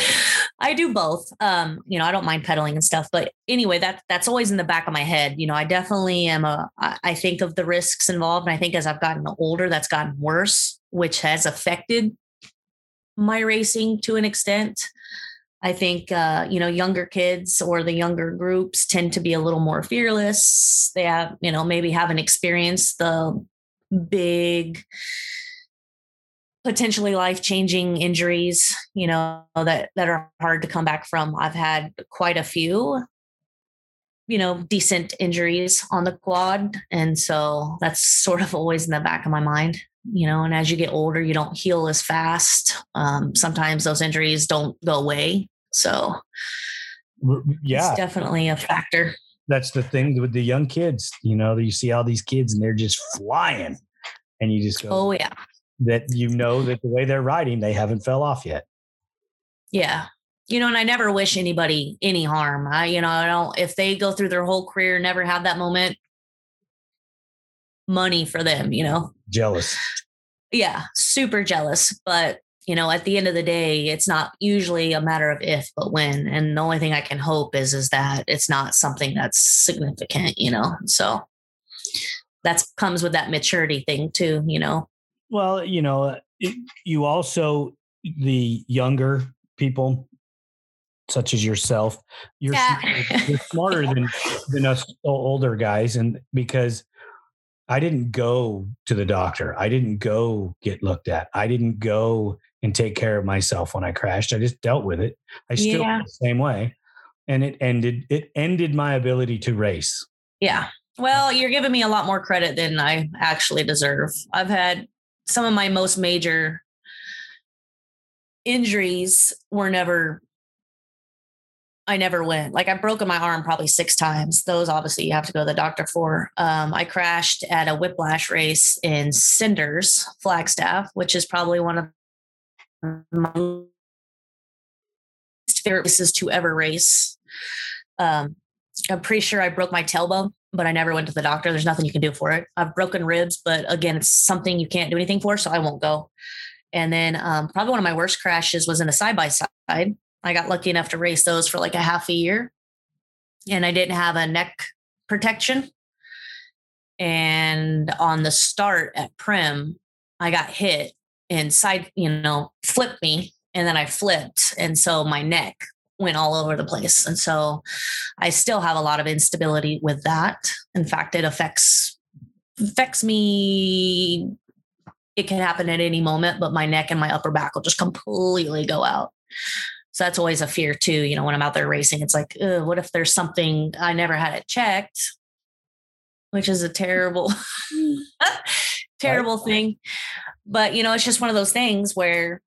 I do both. Um, you know, I don't mind pedaling and stuff, but anyway, that that's always in the back of my head. You know, I definitely am a. I think of the risks involved, and I think as I've gotten older, that's gotten worse, which has affected my racing to an extent. I think uh, you know younger kids or the younger groups tend to be a little more fearless. They have you know maybe haven't experienced the big potentially life-changing injuries you know that that are hard to come back from. I've had quite a few you know decent injuries on the quad and so that's sort of always in the back of my mind you know and as you get older you don't heal as fast. Um, sometimes those injuries don't go away so yeah it's definitely a factor. That's the thing with the young kids you know you see all these kids and they're just flying and you just go oh yeah that you know that the way they're riding, they haven't fell off yet. Yeah. You know, and I never wish anybody any harm. I, you know, I don't, if they go through their whole career, never have that moment, money for them, you know? Jealous. Yeah. Super jealous. But, you know, at the end of the day, it's not usually a matter of if, but when. And the only thing I can hope is, is that it's not something that's significant, you know? So that comes with that maturity thing too, you know? Well, you know, uh, it, you also the younger people, such as yourself, you're, yeah. you're smarter than than us older guys, and because I didn't go to the doctor, I didn't go get looked at, I didn't go and take care of myself when I crashed. I just dealt with it. I still yeah. the same way, and it ended. It ended my ability to race. Yeah. Well, you're giving me a lot more credit than I actually deserve. I've had some of my most major injuries were never I never went. Like I've broken my arm probably six times. Those obviously you have to go to the doctor for. Um, I crashed at a whiplash race in Cinders, Flagstaff, which is probably one of my favorite races to ever race. Um, I'm pretty sure I broke my tailbone, but I never went to the doctor. There's nothing you can do for it. I've broken ribs, but again, it's something you can't do anything for, so I won't go. And then um, probably one of my worst crashes was in a side by side. I got lucky enough to race those for like a half a year, and I didn't have a neck protection. And on the start at Primm, I got hit and side, you know, flipped me, and then I flipped, and so my neck went all over the place. And so I still have a lot of instability with that. In fact, it affects affects me it can happen at any moment, but my neck and my upper back will just completely go out. So that's always a fear too. You know, when I'm out there racing, it's like, what if there's something I never had it checked, which is a terrible, terrible thing. But you know, it's just one of those things where,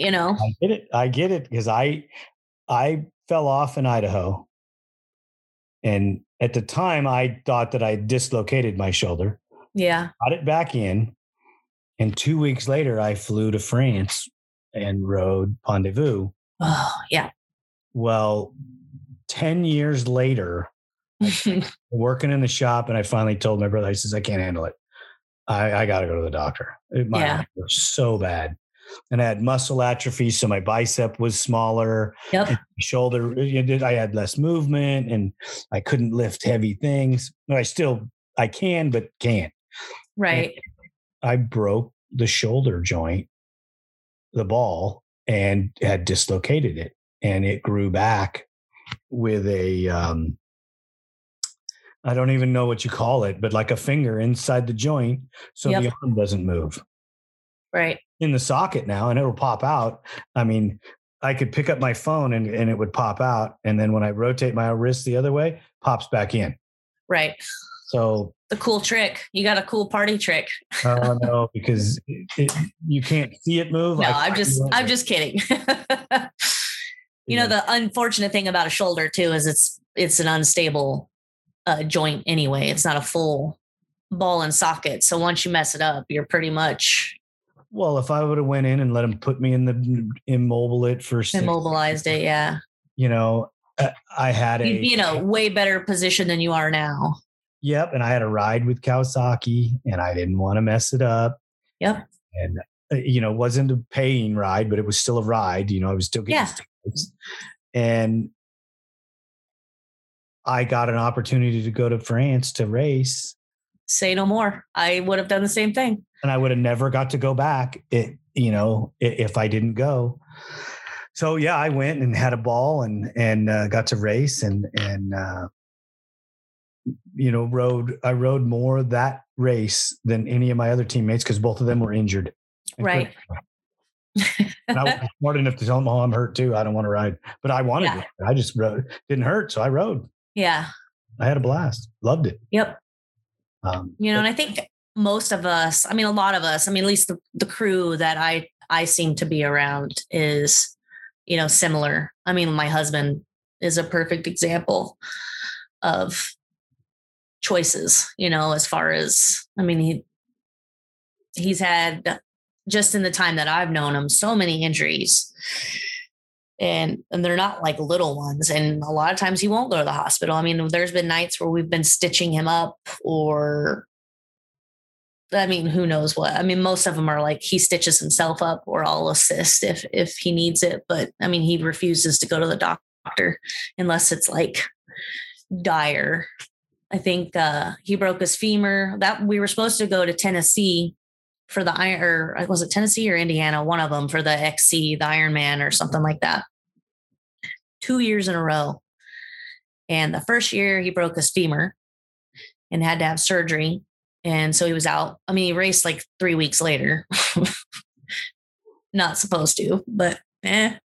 you know, I get it. I get it because I, I fell off in Idaho, and at the time I thought that I dislocated my shoulder. Yeah. Got it back in. And two weeks later, I flew to France and rode Pont de Vaux. Oh, yeah. Well, 10 years later, working in the shop, and I finally told my brother, I says, I can't handle it. I, I got to go to the doctor. Eh, my Yeah. was so bad. And I had muscle atrophy, so my bicep was smaller. Yep. Shoulder, did- I had less movement, and I couldn't lift heavy things. I still, I can, but can't. Right. I broke the shoulder joint, the ball, and had dislocated it. And it grew back with a, um, I don't even know what you call it, but like a finger inside the joint. So the arm doesn't move Right. in the socket now and it'll pop out. I mean, I could pick up my phone and, and it would pop out. And then when I rotate my wrist the other way, pops back in. Right. So The cool trick. You got a cool party trick. uh, no, because it, it, you can't see it move. No, I- I'm just I'm just kidding. you know, the unfortunate thing about a shoulder too is it's it's an unstable uh, joint anyway. It's not a full ball and socket. So once you mess it up, you're pretty much Well, if I would have went in and let him put me in the immobile it for six, immobilized it. Yeah. you know, uh, I had a You'd be in a way better position than you are now. Yep, and I had a ride with Kawasaki, and I didn't want to mess it up. Yep. And uh, you know, it wasn't a paying ride, but it was still a ride. You know, I was still getting Yeah. tickets. and I got an opportunity to go to France to race, Say no more. I would have done the same thing. And I would have never got to go back. It, you know, if I didn't go. So yeah, I went and had a ball and and uh, got to race and and uh, you know rode I rode more that race than any of my other teammates because both of them were injured. Right. And I was smart enough to tell them, "Oh, I'm hurt too. I don't want to ride," but I wanted Yeah. to. I just rode. Didn't hurt, so I rode. yeah. I had a blast. Loved it. Yep. Um, you know and i think most of us i mean a lot of us i mean at least the, the crew that i i seem to be around is you know similar. I mean my husband is a perfect example of choices you know as far as i mean he he's had just in the time that i've known him so many injuries. And and they're not like little ones and a lot of times he won't go to the hospital. I mean there's been nights where we've been stitching him up or i mean who knows what i mean most of them are like he stitches himself up or i'll assist if if he needs it but i mean he refuses to go to the doctor unless it's like dire i think uh he broke his femur that we were supposed to go to tennessee for the iron or was it Tennessee or Indiana? One of them for the XC, the Ironman or something like that. Two years in a row. And the first year he broke his femur and had to have surgery. And so he was out. I mean, he raced like three weeks later. Not supposed to, but eh.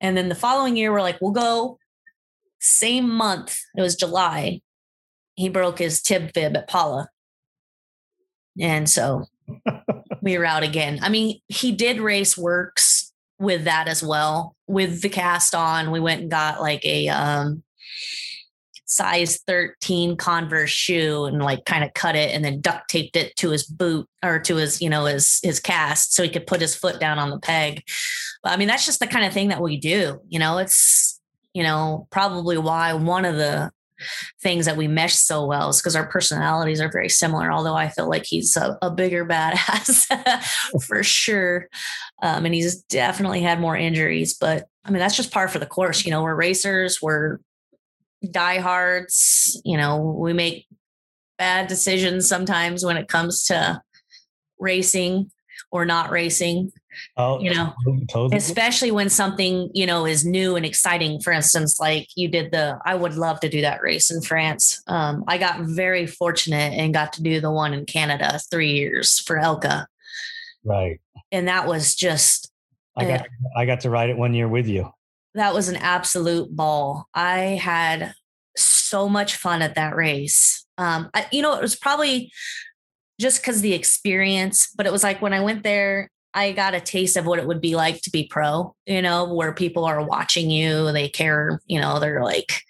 And then the following year, we're like, we'll go. Same month, it was July. he broke his tib fib at Paula. And so we were out again. I mean, he did race WORCS with that as well. With the cast on, we went and got like a um size 13 converse shoe and like kind of cut it and then duct taped it to his boot or to his you know his his cast so he could put his foot down on the peg. But i mean that's just the kind of thing that we do you know? It's you know probably why one of the things that we mesh so well is because our personalities are very similar although i feel like he's a, a bigger badass for sure. Um, and he's definitely had more injuries but i mean that's just par for the course you know? We're racers we're diehards. You know, we make bad decisions sometimes when it comes to racing or not racing. Oh, you know, totally. especially when something, you know, is new and exciting. For instance, like you did the, I would love to do that race in France. Um, I got very fortunate and got to do the one in Canada three years for Elka. Right. And that was just, I got, uh, I got to ride it one year with you that was an absolute ball. I had so much fun at that race. Um, I, you know, it was probably just because the experience, but it was like when I went there, I got a taste of what it would be like to be pro, you know, where people are watching you, they care, you know, they're like,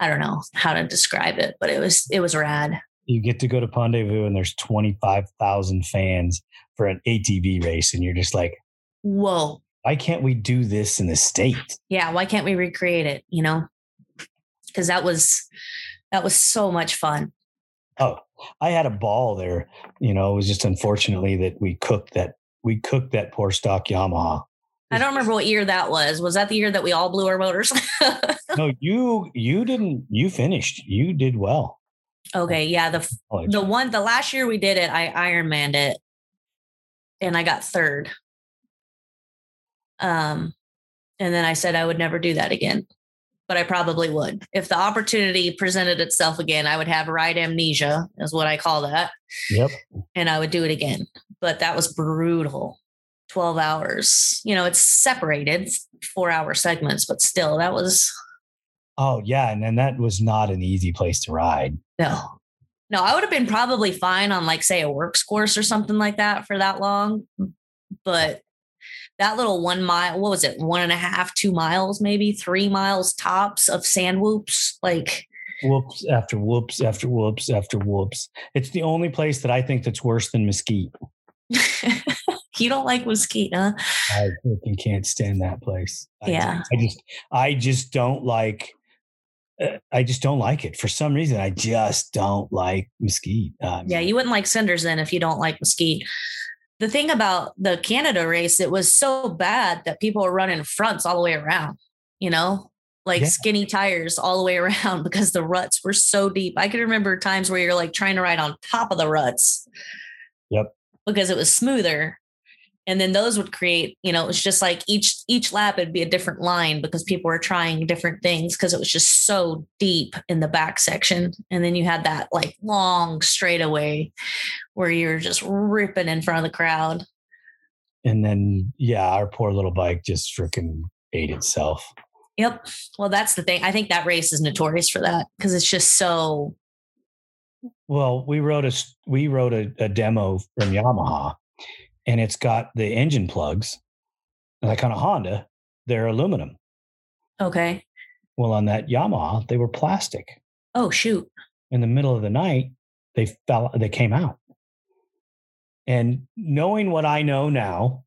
I don't know how to describe it, but it was, it was rad. You get to go to Pont-de-Vaux and there's 25,000 fans for an ATV race. And you're just like, whoa, why can't we do this in the state? Yeah, why can't we recreate it? You know, because that was that was so much fun. Oh, I had a ball there. You know, it was just unfortunately that we cooked that we cooked that poor stock Yamaha. I don't remember what year that was. Was that the year that we all blew our motors? no, you you didn't. You finished. You did well. Okay, yeah the oh, the one the last year we did it, I Ironmanned it, and I got third. Um, and then I said I would never do that again, but I probably would. If the opportunity presented itself again, I would have ride amnesia, is what I call that. Yep. And I would do it again. But that was brutal. 12 hours. You know, it's separated four hour segments, but still, that was. Oh, yeah. And then that was not an easy place to ride. No. No, I would have been probably fine on, like, say, a WORCS course or something like that for that long. But that little one mile, what was it, one and a half, two miles, maybe three miles tops of sand whoops, like whoops after whoops after whoops after whoops. It's the only place that I think that's worse than Mesquite. you don't like Mesquite, huh? I fucking can't stand that place. Yeah. I, I just, I just don't like. Uh, I just don't like it for some reason. I just don't like Mesquite. Um, yeah, you wouldn't like Cinders then if you don't like Mesquite the thing about the Canada race, it was so bad that people were running fronts all the way around, you know, like yeah. skinny tires all the way around because the ruts were so deep. I can remember times where you're like trying to ride on top of the ruts. Yep. Because it was smoother and then those would create you know it's just like each each lap would be a different line because people were trying different things because it was just so deep in the back section. And then you had that like long straightaway where you're just ripping in front of the crowd. And then yeah our poor little bike just freaking ate itself. Yep. Well that's the thing. I think that race is notorious for that because it's just so well we wrote a we wrote a, a demo from yamaha and it's got the engine plugs, like on a Honda, they're aluminum. Okay. Well, on that Yamaha, they were plastic. Oh shoot! In the middle of the night, they fell. They came out. And knowing what I know now,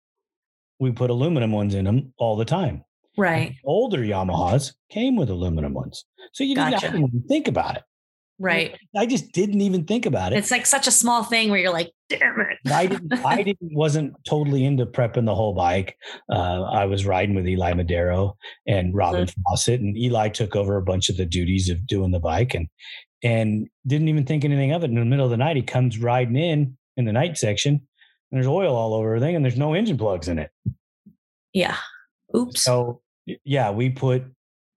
we put aluminum ones in them all the time. Right. older Yamahas came with aluminum ones, so you didn't gotcha. even think about it. Right. I just didn't even think about it. It's like such a small thing where you're like, damn it. I didn't, I didn't, wasn't totally into prepping the whole bike. Uh, I was riding with Eli Madero and Robin mm-hmm. Fawcett, and Eli took over a bunch of the duties of doing the bike and, and didn't even think anything of it. In the middle of the night, he comes riding in in the night section, and there's oil all over everything, and there's no engine plugs in it. Yeah. Oops. So yeah, we put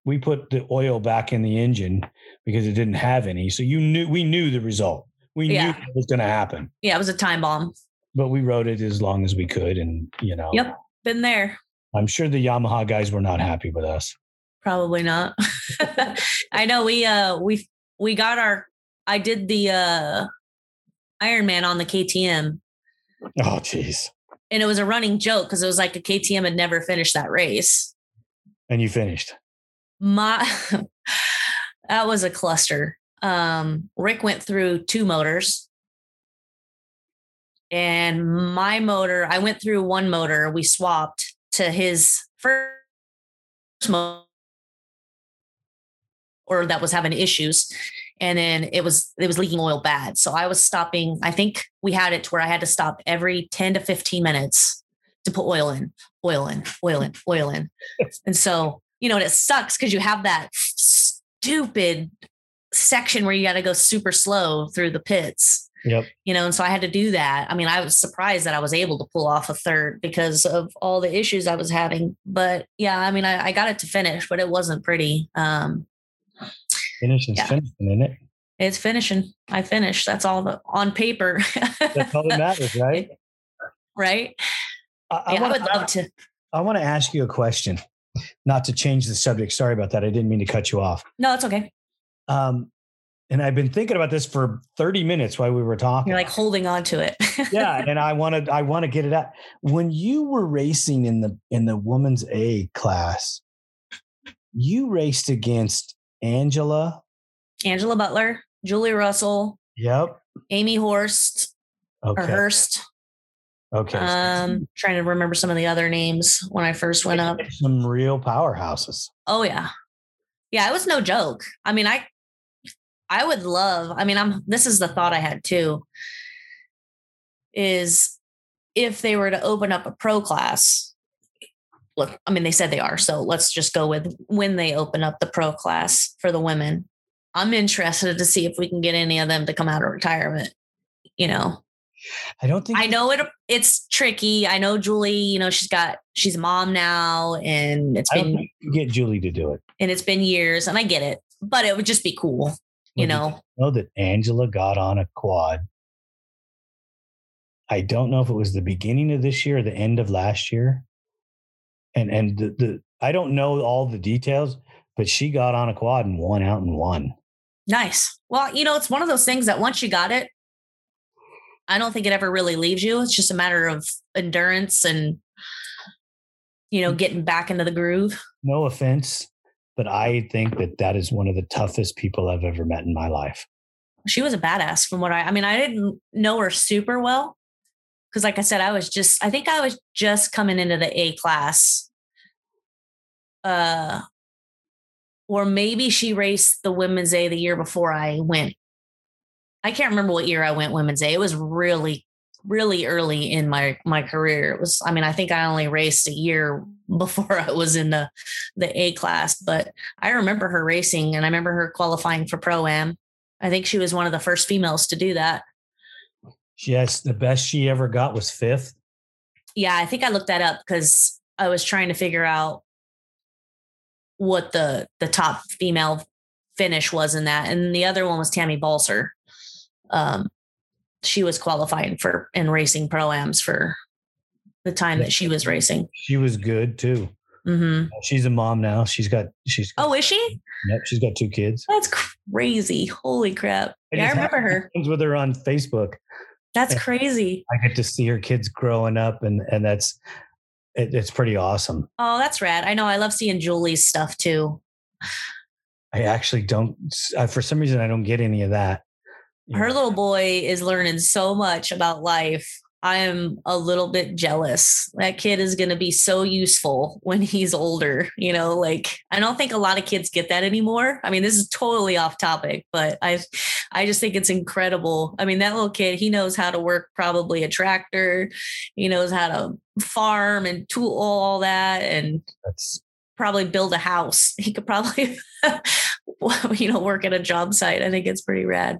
we put the oil back in the engine because it didn't have any. So you knew we knew the result. We yeah. knew it was going to happen. Yeah, it was a time bomb. But we rode it as long as we could, and you know. Yep, been there. I'm sure the Yamaha guys were not happy with us. Probably not. I know we uh we we got our I did the uh Ironman on the KTM Oh, jeez. and it was a running joke because it was like a KTM had never finished that race. And you finished. My that was a cluster. Um Rick went through two motors. And my motor, I went through one motor, we swapped to his first motor or that was having issues and then it was it was leaking oil bad so i was stopping i think we had it to where i had to stop every 10 to 15 minutes to put oil in oil in oil in oil in and so you know and it sucks because you have that stupid section where you got to go super slow through the pits. Yep. you know and so i had to do that. I mean i was surprised that i was able to pull off a third because of all the issues i was having. But yeah i mean i, I got it to finish but it wasn't pretty. Um Finishing's Yeah. finishing, isn't it? it's finishing. I finished. That's all the on paper. That's all that matters, right? right? I, I yeah, wanna- would love to. I want to ask you a question, not to change the subject. Sorry about that. I didn't mean to cut you off. no it's okay Um, and I've been thinking about this for 30 minutes while we were talking. you're like holding on to it yeah, and I want to I want to get it out. When you were racing in the in the women's A class, you raced against Angela. angela butler julie russell Yep. amy horst or hurst Okay. um trying to remember some of the other names when i first went up Some real powerhouses. Oh yeah. Yeah, it was no joke. I mean, I I would love, I mean, I'm this is the thought I had too. Is if they were to open up a pro class, look, I mean, they said they are. So let's just go with when they open up the pro class for the women. I'm interested to see if we can get any of them to come out of retirement. You know, I don't think I know it it's tricky. I know Julie, you know, she's got she's a mom now and it's I been think you get Julie to do it. and it's been years and I get it, but it would just be cool, you Well, did know. know that Angela got on a quad. I don't know if it was the beginning of this year or the end of last year. And and the, the I don't know all the details, but she got on a quad and won out and won. Nice. Well, you know, it's one of those things that once you got it, I don't think it ever really leaves you. It's just a matter of endurance and you know, getting back into the groove. No offense, but I think that that is one of the toughest people I've ever met in my life. She was a badass from what I I mean, I didn't know her super well cuz like I said I was just I think I was just coming into the A class. Uh or maybe she raced the women's A the year before I went. I can't remember what year I went women's A. It was really, really early in my my career. It was, I mean, I think I only raced a year before I was in the the A class, but I remember her racing and I remember her qualifying for pro am. I think she was one of the first females to do that. Yes, the best she ever got was fifth. Yeah, I think I looked that up because I was trying to figure out what the the top female finish was in that, and the other one was Tammy Balser. Um, she was qualifying for and racing proams for the time that she was racing. She was good too. hmm She's a mom now. She's got she's Oh, is she? yep, she's got two kids. That's crazy! Holy crap! I Yeah, I remember her. with her on Facebook. That's Yeah. crazy. I get to see her kids growing up, and and that's it, it's pretty awesome. Oh, that's rad. I know. I love seeing Julie's stuff too. I actually don't. I, for some reason, I don't get any of that. You her little boy is learning so much about life. I am a little bit jealous. That kid is going to be so useful when he's older. You know, like I don't think a lot of kids get that anymore. I mean, this is totally off topic, but I, I just think it's incredible. I mean, that little kid, he knows how to work probably a tractor. He knows how to farm and tool all that, and that's probably build a house. He could probably, you know, work at a job site. I think it's pretty rad.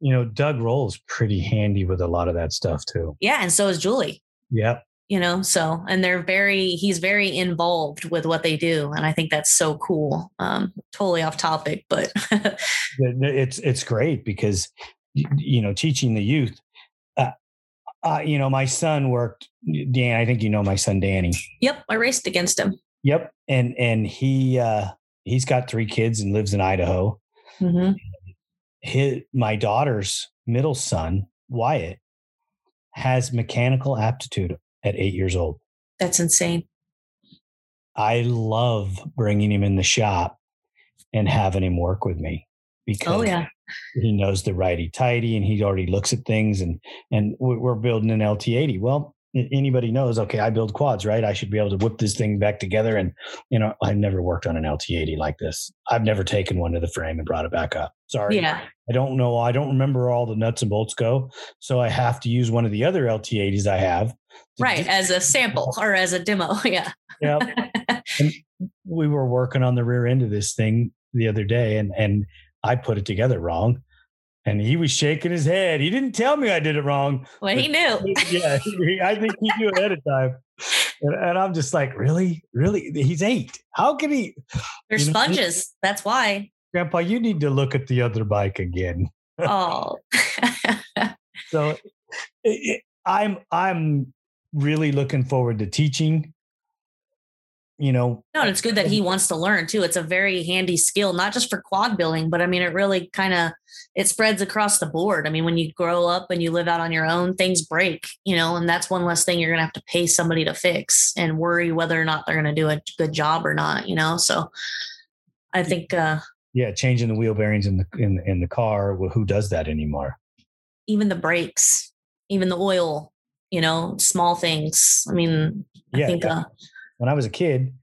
you know, Doug Roll's pretty handy with a lot of that stuff too. Yeah, and so is Julie. Yep. You know, so and they're very he's very involved with what they do, and I think that's so cool. Um, totally off topic, but It's it's great because you know teaching the youth. Uh, uh, you know, my son worked. Dan, I think you know my son Danny. yep, I raced against him. Yep, and and he uh, he's got three kids and lives in Idaho. hmm his, my daughter's middle son, Wyatt, has mechanical aptitude at eight years old. That's insane. I love bringing him in the shop and having him work with me because Oh yeah. he knows the righty tighty and he already looks at things and and we- we're building an LT80. Well, anybody knows, okay, I build quads, right? I should be able to whip this thing back together. And you know, I've never worked on an LT80 like this. I've never taken one to the frame and brought it back up. Sorry. Yeah. I don't know. I don't remember all the nuts and bolts go. So I have to use one of the other LT80s I have. Right. do- As a sample or as a demo. Yeah. Yeah. We were working on the rear end of this thing the other day and and I put it together wrong. And he was shaking his head. He didn't tell me I did it wrong. well, he knew. yeah, he- I think he knew ahead of time. And, and I'm just like, really, really? He's eight. How can he? They're You know, sponges. That's why. Grandpa, you need to look at the other bike again. Oh. So it, it, I'm I'm really looking forward to teaching. You know, No, and it's good that he wants to learn too. It's a very handy skill, not just for quad building, but I mean, it really kind of it spreads across the board. I mean, when you grow up and you live out on your own, things break, you know, and that's one less thing you're gonna have to pay somebody to fix and worry whether or not they're gonna do a good job or not, you know. So I think uh yeah, changing the wheel bearings in the in in the car. Well, who does that anymore? even the brakes, even the oil, you know, small things. I mean, I Yeah, think yeah. uh when I was a kid,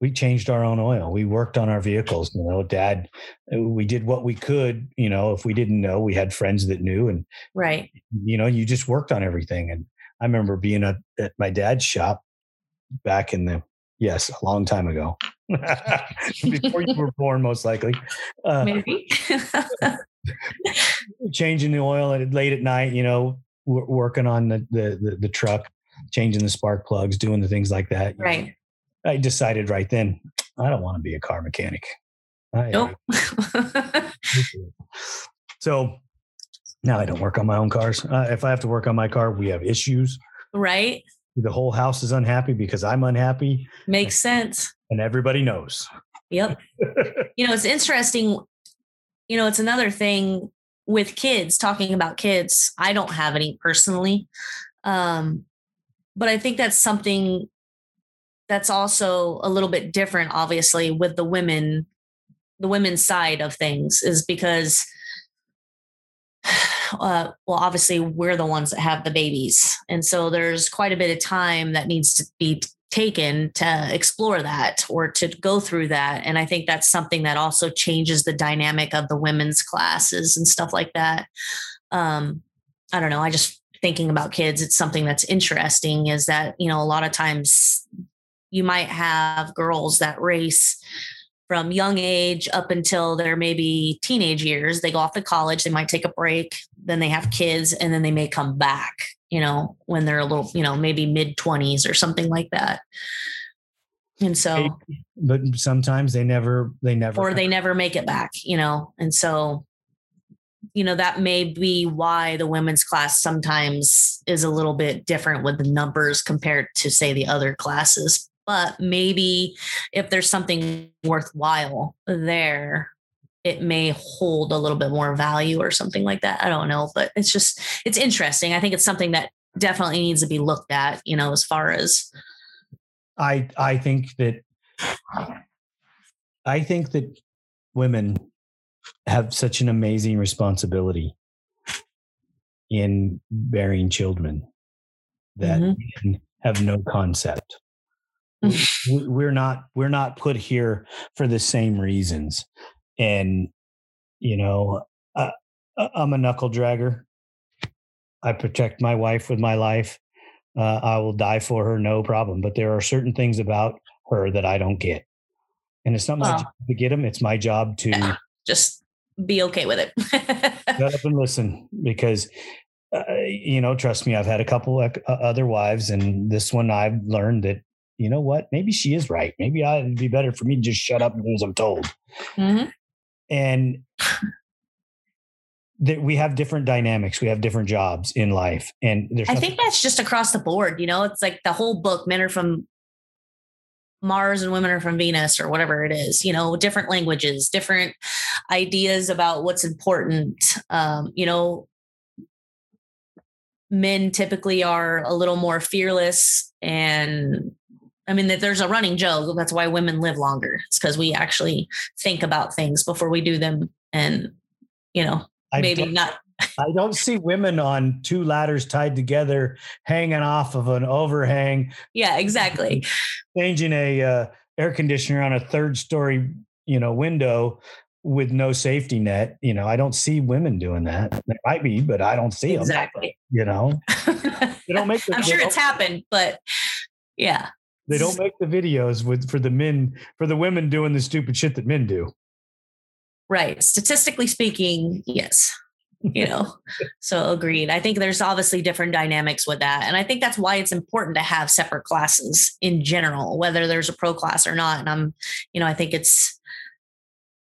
we changed our own oil. We worked on our vehicles. You know, dad, uh, we did what we could. You know, if we didn't know, we had friends that knew, and right. you know, you just worked on everything. And I remember being at, at my dad's shop back in the yes, a long time ago, before you were born, most likely. Uh, Maybe. changing the oil at late at night. You know, w- working on the, the the the truck, changing the spark plugs, doing the things like that. Right. know. I decided right then, I don't want to be a car mechanic. I, Nope. So now I don't work on my own cars. Uh, if I have to work on my car, we have issues. right. The whole house is unhappy because I'm unhappy, Makes sense. and everybody knows. Yep. you know, it's interesting. You know, it's another thing with kids talking about kids. I don't have any personally. Um, but I think that's something that's also a little bit different, obviously, with the women, the women's side of things, is because uh, well, obviously we're the ones that have the babies. And so there's quite a bit of time that needs to be taken to explore that or to go through that. And I think that's something that also changes the dynamic of the women's classes and stuff like that. Um, I don't know. I just thinking about kids, it's something that's interesting is that, you know, a lot of times you might have girls that race from young age up until their maybe teenage years. They go off to college, they might take a break, then they have kids, and then they may come back, you know, when they're a little, you know, maybe mid 20s or something like that. And so, But sometimes they never, they never, or they never make it back, you know, and so, you know, that may be why the women's class sometimes is a little bit different with the numbers compared to, say, the other classes. But maybe if there's something worthwhile there, it may hold a little bit more value or something like that. I don't know, but it's just, it's interesting. I think it's something that definitely needs to be looked at, you know, as far as, I I think that I think that women have such an amazing responsibility in bearing children that Mhm. men have no concept. We- we're not we're not put here for the same reasons, and you know I, I'm a knuckle dragger. I protect my wife with my life. Uh, I will die for her, no problem. But there are certain things about her that I don't get, and it's not my Well. job to get them. It's my job to Yeah. just be okay with it. shut up and listen because uh, you know trust me i've had a couple of uh, other wives and this one i've learned that you know what maybe she is right maybe I, it'd be better for me to just shut up and do as i'm told Mhm. and that we have different dynamics we have different jobs in life and there's I nothing- think that's just across the board. You know, it's like the whole book, Men Are From Mars and women are from Venus or whatever it is, you know, different languages, different ideas about what's important. Um, you know, men typically are a little more fearless and I mean, that there's a running joke. That's why women live longer. It's because we actually think about things before we do them. And, you know, I maybe don't- I don't see women on two ladders tied together, hanging off of an overhang, Yeah, exactly. changing a uh, air conditioner on a third story, you know, window with no safety net. You know, I don't see women doing that. There might be, but I don't see them. exactly. You know, they don't make. The, I'm sure it's happened, but yeah. They don't make the videos with for the men for the women doing the stupid shit that men do. Right. Statistically speaking, yes. You know, so agreed. I think there's obviously different dynamics with that. And I think that's why it's important to have separate classes in general, whether there's a pro class or not. And I'm, you know, I think it's,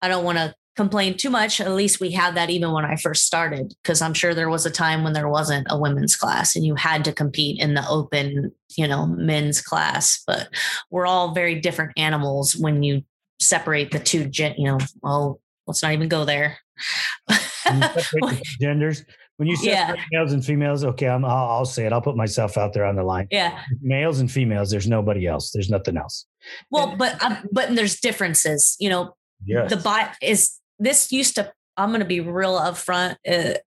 I don't want to complain too much. At least we had that even when I first started, because I'm sure there was a time when there wasn't a women's class and you had to compete in the open, you know, men's class. But we're all very different animals when you separate the two, gen, you know, well, let's not even go there. When you separate the genders, when you Yeah. males and females, okay, I'm, I'll, I'll say it. I'll put myself out there on the line. yeah. Males and females, there's nobody else. There's nothing else. Well, but um, but there's differences. You know, Yes. the bot is this used to. I'm going to be real upfront. Uh,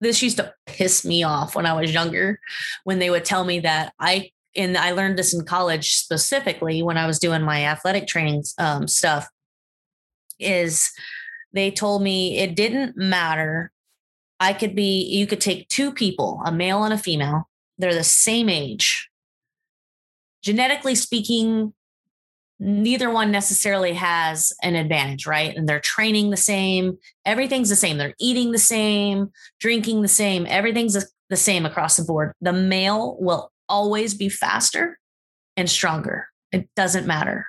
this used to piss me off when I was younger, when they would tell me that I and I learned this in college specifically when I was doing my athletic training um, stuff. Is they told me it didn't matter. I could be. You could take two people, a male and a female. They're the same age. Genetically speaking, neither one necessarily has an advantage, right? And they're training the same, everything's the same. They're eating the same, drinking the same, everything's the- same across the board. The male will always be faster and stronger. It doesn't matter.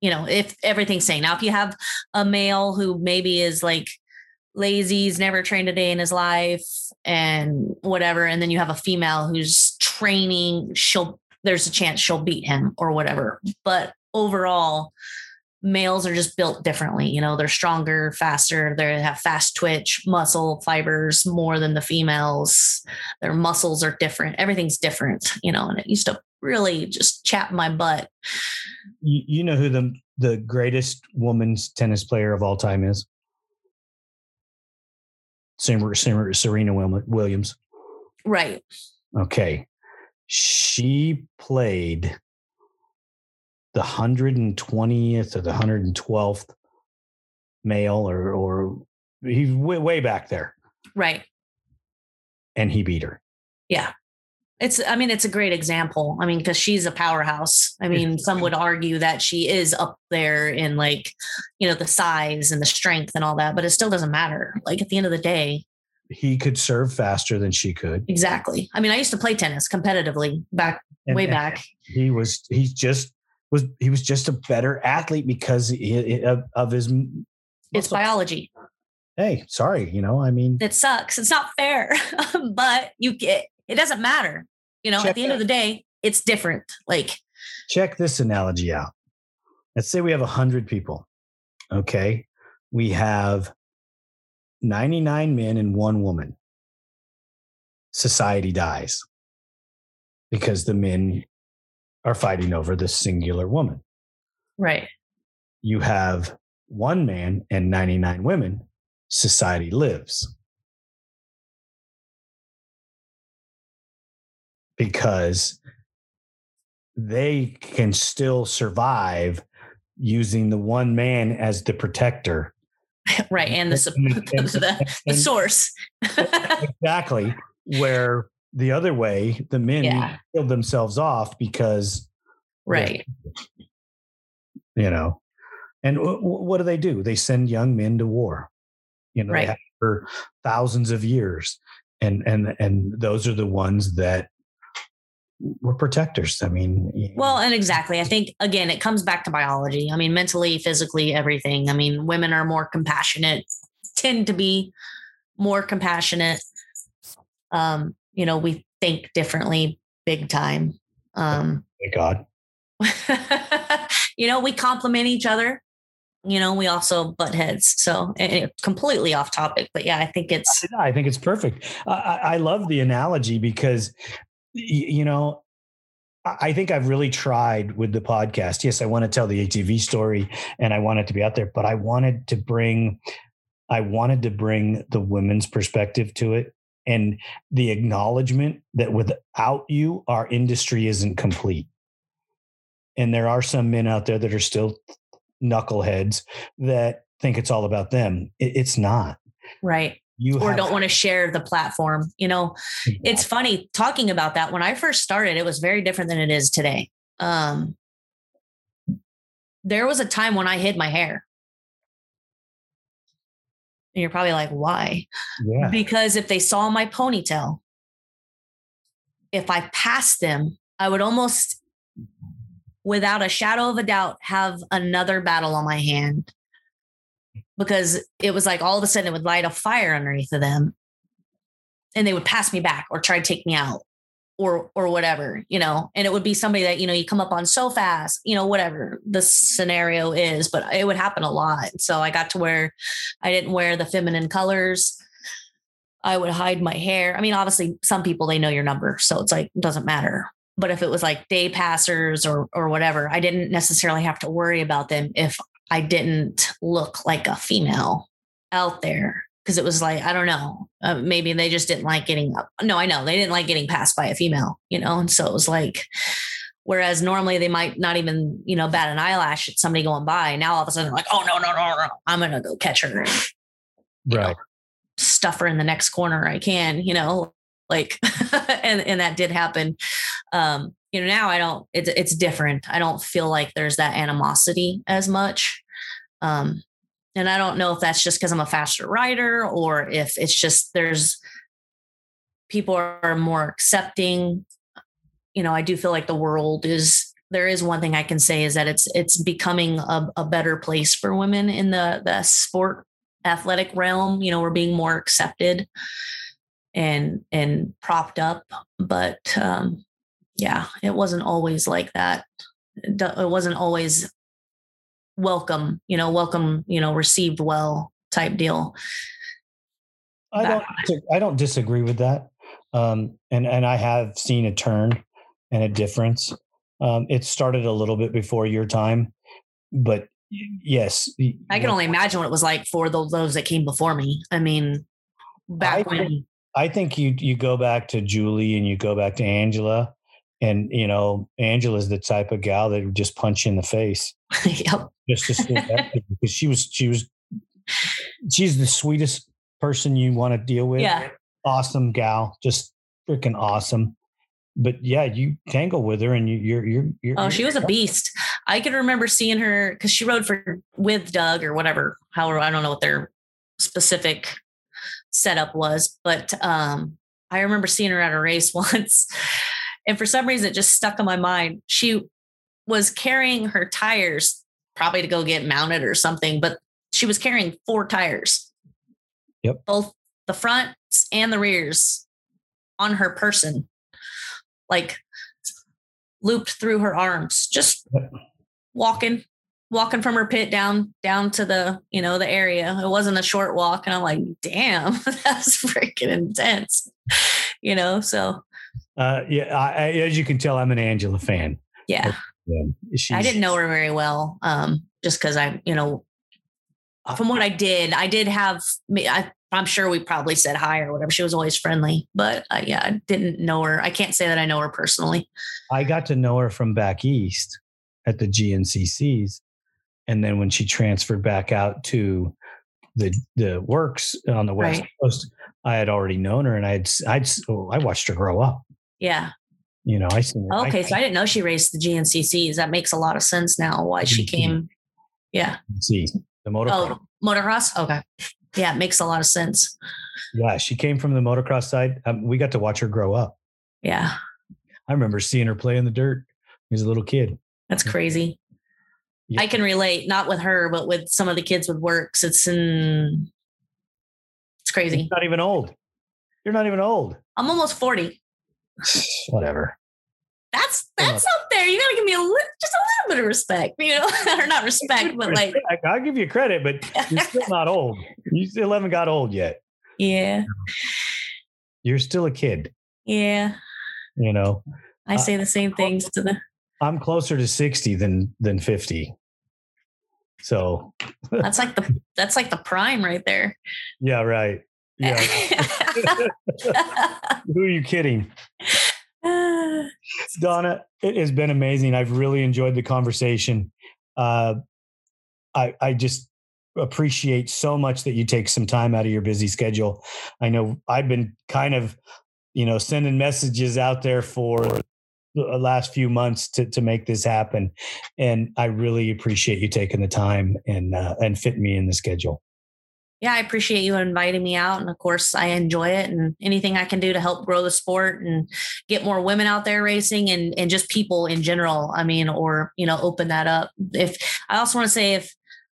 You know, if everything's same. Now, if you have a male who maybe is like lazy, he's never trained a day in his life and whatever, and then you have a female who's training, she'll there's a chance she'll beat him or whatever. But overall, males are just built differently. You know, they're stronger, faster, they have fast twitch, muscle fibers more than the females. Their muscles are different. Everything's different, you know, and it used to really just chap my butt. you, you know who the the greatest woman's tennis player of all time is? Serena, Serena, Serena Williams. Right. Okay. She played the 120th or the 112th male or or he's way, way back there Right. and he beat her. Yeah. It's, I mean, it's a great example. I mean, because she's a powerhouse. I mean, some would argue that she is up there in like, you know, the size and the strength and all that, but it still doesn't matter. Like at the end of the day, He could serve faster than she could. exactly. I mean, I used to play tennis competitively back And- way back. He was he's just was he was just a better athlete because he, of, of his It's biology. Hey, sorry, you know, I mean, It sucks. It's not fair, but you get, it doesn't matter. You know, at the end of the day, it's different. Like, check this analogy out. Let's say we have 100 people. Okay. We have 99 men and one woman. Society dies because the men are fighting over this singular woman. right. You have one man and 99 women. Society lives. Because they can still survive using the one man as the protector. Right. And the, And- the, the, the source. exactly. Where the other way, the men Yeah. killed themselves off because, right. you know, and w- w- what do they do? They send young men to war. You know, Right. for thousands of years, and and and those are the ones that were protectors. I mean, Well, and exactly. I think again, it comes back to biology. I mean, mentally, physically, everything. I mean, women are more compassionate, tend to be more compassionate. Um, you know, we think differently big time. Um, thank God. you know, we complement each other. You know, we also butt heads. So eh, eh, completely off topic, but yeah, I think it's. I think it's perfect. I, I love the analogy because, you know, I think I've really tried with the podcast. Yes, I want to tell the ATV story and I want it to be out there, but I wanted to bring I wanted to bring the women's perspective to it and the acknowledgement that without you, our industry isn't complete. And there are some men out there that are still knuckleheads that think it's all about them. it's not. Right. You or don't want to share the platform. You know, exactly. it's funny talking about that. When I first started, it was very different than it is today. Um, there was a time when I hid my hair. And you're probably like, why? Yeah. Because if they saw my ponytail, if I passed them, I would almost, without a shadow of a doubt, have another battle on my hand because it was like all of a sudden it would light a fire underneath of them and they would pass me back or try to take me out or or whatever you know and it would be somebody that you know you come up on so fast you know whatever the scenario is but it would happen a lot. So i got to where i didn't wear the feminine colors. I would hide my hair. I mean obviously some people they know your number so it's like it doesn't matter. But if it was like day passers or or whatever i didn't necessarily have to worry about them if i didn't look like a female out there because it was like I don't know, uh, maybe they just didn't like getting up. No, I know they didn't like getting passed by a female, you know, and so it was like. Whereas normally they might not even, you know, bat an eyelash at somebody going by. Now all of a sudden, like, oh no, no, no, no, I'm gonna go catch her, right? Know, stuff her in the next corner I can, you know, like, and and that did happen. Um, you know, now I don't. It's it's different. I don't feel like there's that animosity as much. Um, and I don't know if that's just because I'm a faster rider or if it's just there's people are more accepting. You know, I do feel like the world is there is one thing I can say is that it's it's becoming a, a better place for women in the the sport athletic realm. You know, we're being more accepted and and propped up. But um yeah, it wasn't always like that. It wasn't always welcome, you know, welcome, you know, received well type deal. I don't I don't disagree with that. Um, and and I have seen a turn and a difference. Um, it started a little bit before your time, but yes, I can only imagine what it was like for those, those that came before me. I mean, back I when think, I think you you go back to Julie and you go back to Angela, and you know Angela's the type of gal that would just punch you in the face. yep. Just to up because she was she was she's the sweetest person you want to deal with. Yeah. Awesome gal, just freaking awesome. But yeah, you tangle with her and you, you're you're you're. Oh, you're, she was a beast. I can remember seeing her because she rode for with Doug or whatever. However, I don't know what their specific setup was, but um, I remember seeing her at a race once, and for some reason it just stuck in my mind. She was carrying her tires probably to go get mounted or something, but she was carrying four tires. Yep. Both the fronts and the rears on her person, like looped through her arms, just walking, walking from her pit down, down to the, you know, the area. It wasn't a short walk. And I'm like, damn, that's freaking intense, you know? So, uh, yeah, I, as you can tell, I'm an Angela fan. Yeah. Yeah, I didn't know her very well, um, just because I, you know, from what I did, I did have. I, am sure we probably said hi or whatever. She was always friendly, but uh, yeah, I didn't know her. I can't say that I know her personally. I got to know her from back east at the GNCCs, and then when she transferred back out to the the WORCS on the west right. coast, I had already known her, and I'd I'd oh, I watched her grow up. Yeah, you know, I seen Okay, I, so I didn't know she raced the GNCCs. That makes a lot of sense now. Why she came? Yeah. See the motocross. Oh, motocross. Okay. Yeah, it makes a lot of sense. Yeah, she came from the motocross side. Um, we got to watch her grow up. Yeah. I remember seeing her play in the dirt as a little kid. That's crazy. Yeah. I can relate, not with her, but with some of the kids with WORCS. It's in. It's crazy. You're not even old. You're not even old. I'm almost 40. Whatever. That's That's up there. You gotta give me a li- just a little bit of respect, you know, or not respect, but like, I'll give you credit, but you're still not old. You still haven't got old yet. yeah, You're still a kid. yeah. You know, I say the same things to the. I'm closer to 60 than than 50. So That's like the that's like the prime right there. yeah, right. Yeah. Who are you kidding? Donna, it has been amazing. I've really enjoyed the conversation. Uh, I I just appreciate so much that you take some time out of your busy schedule. I know I've been kind of, you know, sending messages out there for the last few months to to make this happen, and I really appreciate you taking the time and uh, and fitting me in the schedule. Yeah, I appreciate you inviting me out. And of course, I enjoy it. And anything I can do to help grow the sport and get more women out there racing and, and just people in general. I mean, or, you know, open that up. If I also want to say if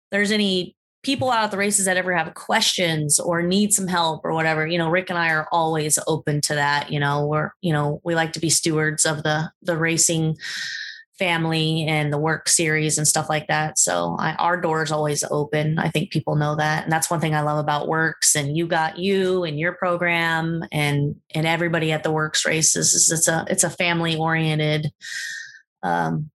there's any people out at the races that ever have questions or need some help or whatever, you know, Rick and I are always open to that. You know, we're, you know, we like to be stewards of the the racing family and the WORCS series and stuff like that. So I, our door is always open. I think people know that, and that's one thing I love about WORCS and you got you and your program and and everybody at the WORCS races. Is it's a it's a family oriented um,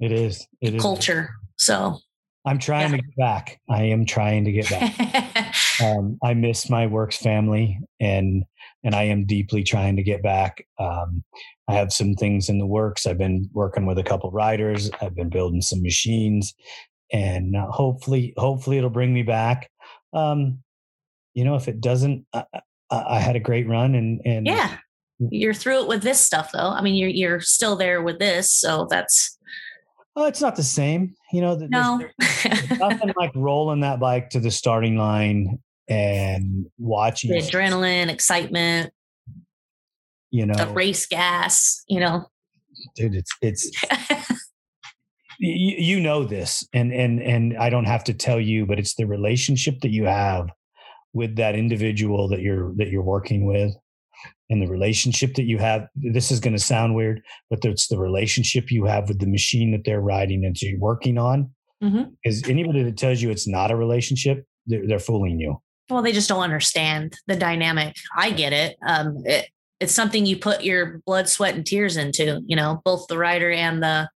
It is. It is. culture. So I'm trying Yeah. to get back. I am trying to get back. um, I miss my WORCS family and and I am deeply trying to get back. Um, I have some things in the works. I've been working with a couple riders. I've been building some machines, and uh, hopefully, hopefully, it'll bring me back. Um, you know, if it doesn't, I, I, had a great run, and and yeah, you're through it with this stuff though. I mean, you're you're still there with this, so that's oh, it's not the same. You know, there's- no. there's nothing like rolling that bike to the starting line and watching the adrenaline, excitement, you know the race gas, you know. dude it's it's you, you know this and and and i don't have to tell you but it's the relationship that you have with that individual that you're that you're working with and the relationship that you have this is going to sound weird but it's the relationship you have with the machine that they're riding and you're working on Mhm. because anybody that tells you it's not a relationship they're, they're fooling you Well, they just don't understand the dynamic. I get it. Um, it. It's something you put your blood, sweat, and tears into. You know, both the rider and the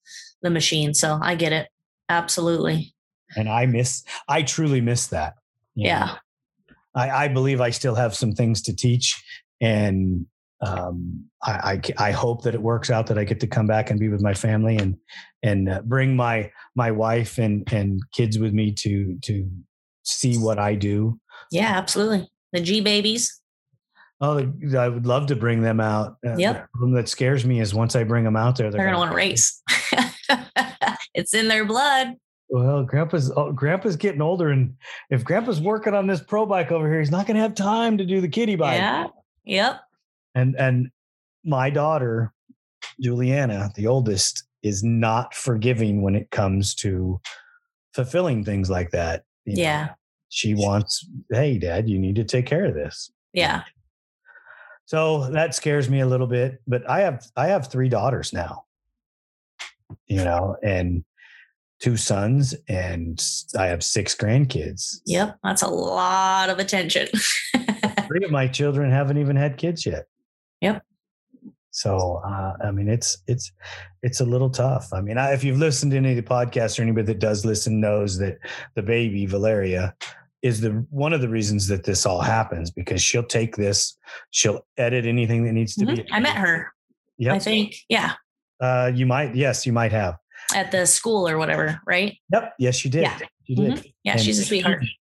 the machine. So I get it. Absolutely. and i miss i truly miss that you know. Yeah. I, I believe I still have some things to teach, and um, I, I I hope that it works out that I get to come back and be with my family and and uh, bring my my wife and and kids with me to to see what I do. Yeah. Absolutely. The G babies. Oh, I would love to bring them out. Uh, Yep. The problem that scares me is once I bring them out there, They're gonna want to race. it's in their blood. Well, Grandpa's oh, Grandpa's getting older, and if Grandpa's working on this pro bike over here, he's not going to have time to do the kiddie bike. Yeah. Yep. and and my daughter juliana the oldest is not forgiving when it comes to fulfilling things like that you know. She wants hey dad you need to take care of this Yeah. so that scares me a little bit but i have i have three daughters now you know and two sons and i have six grandkids Yep. That's a lot of attention. three of my children haven't even had kids yet. Yep. So uh, I mean, it's it's it's a little tough. I mean, I, if you've listened to any of the podcasts or anybody that does listen knows that the baby Valeria is the one of the reasons that this all happens because she'll take this, she'll edit anything that needs to Mhm. be. I met her. Yeah, I think. Yeah. Uh, you might. Yes, you might have. At the school or whatever. Right. Yep. Yes, you did. Yeah. You did. Mhm. Yeah. And she's a sweetheart. she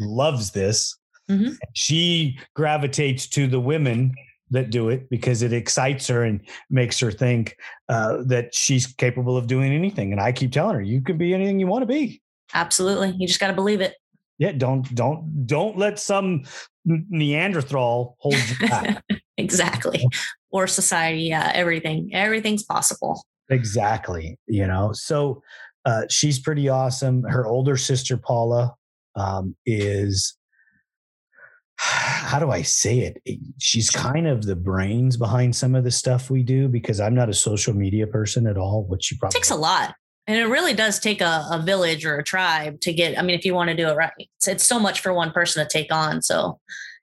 Loves this. Mhm. She gravitates to the women that do it because it excites her and makes her think uh, that she's capable of doing anything. And I keep telling her, you can be anything you want to be. Absolutely. You just got to believe it. Yeah, don't don't don't let some Neanderthal hold you back. exactly. Or society. Yeah. Everything. Everything's possible. exactly. You know, so uh, she's pretty awesome. Her older sister Paula um, is how do I say it? She's kind of the brains behind some of the stuff we do because I'm not a social media person at all, which you probably It takes a lot. And it really does take a, a village or a tribe to get. I mean, if you want to do it right, it's, it's so much for one person to take on. So,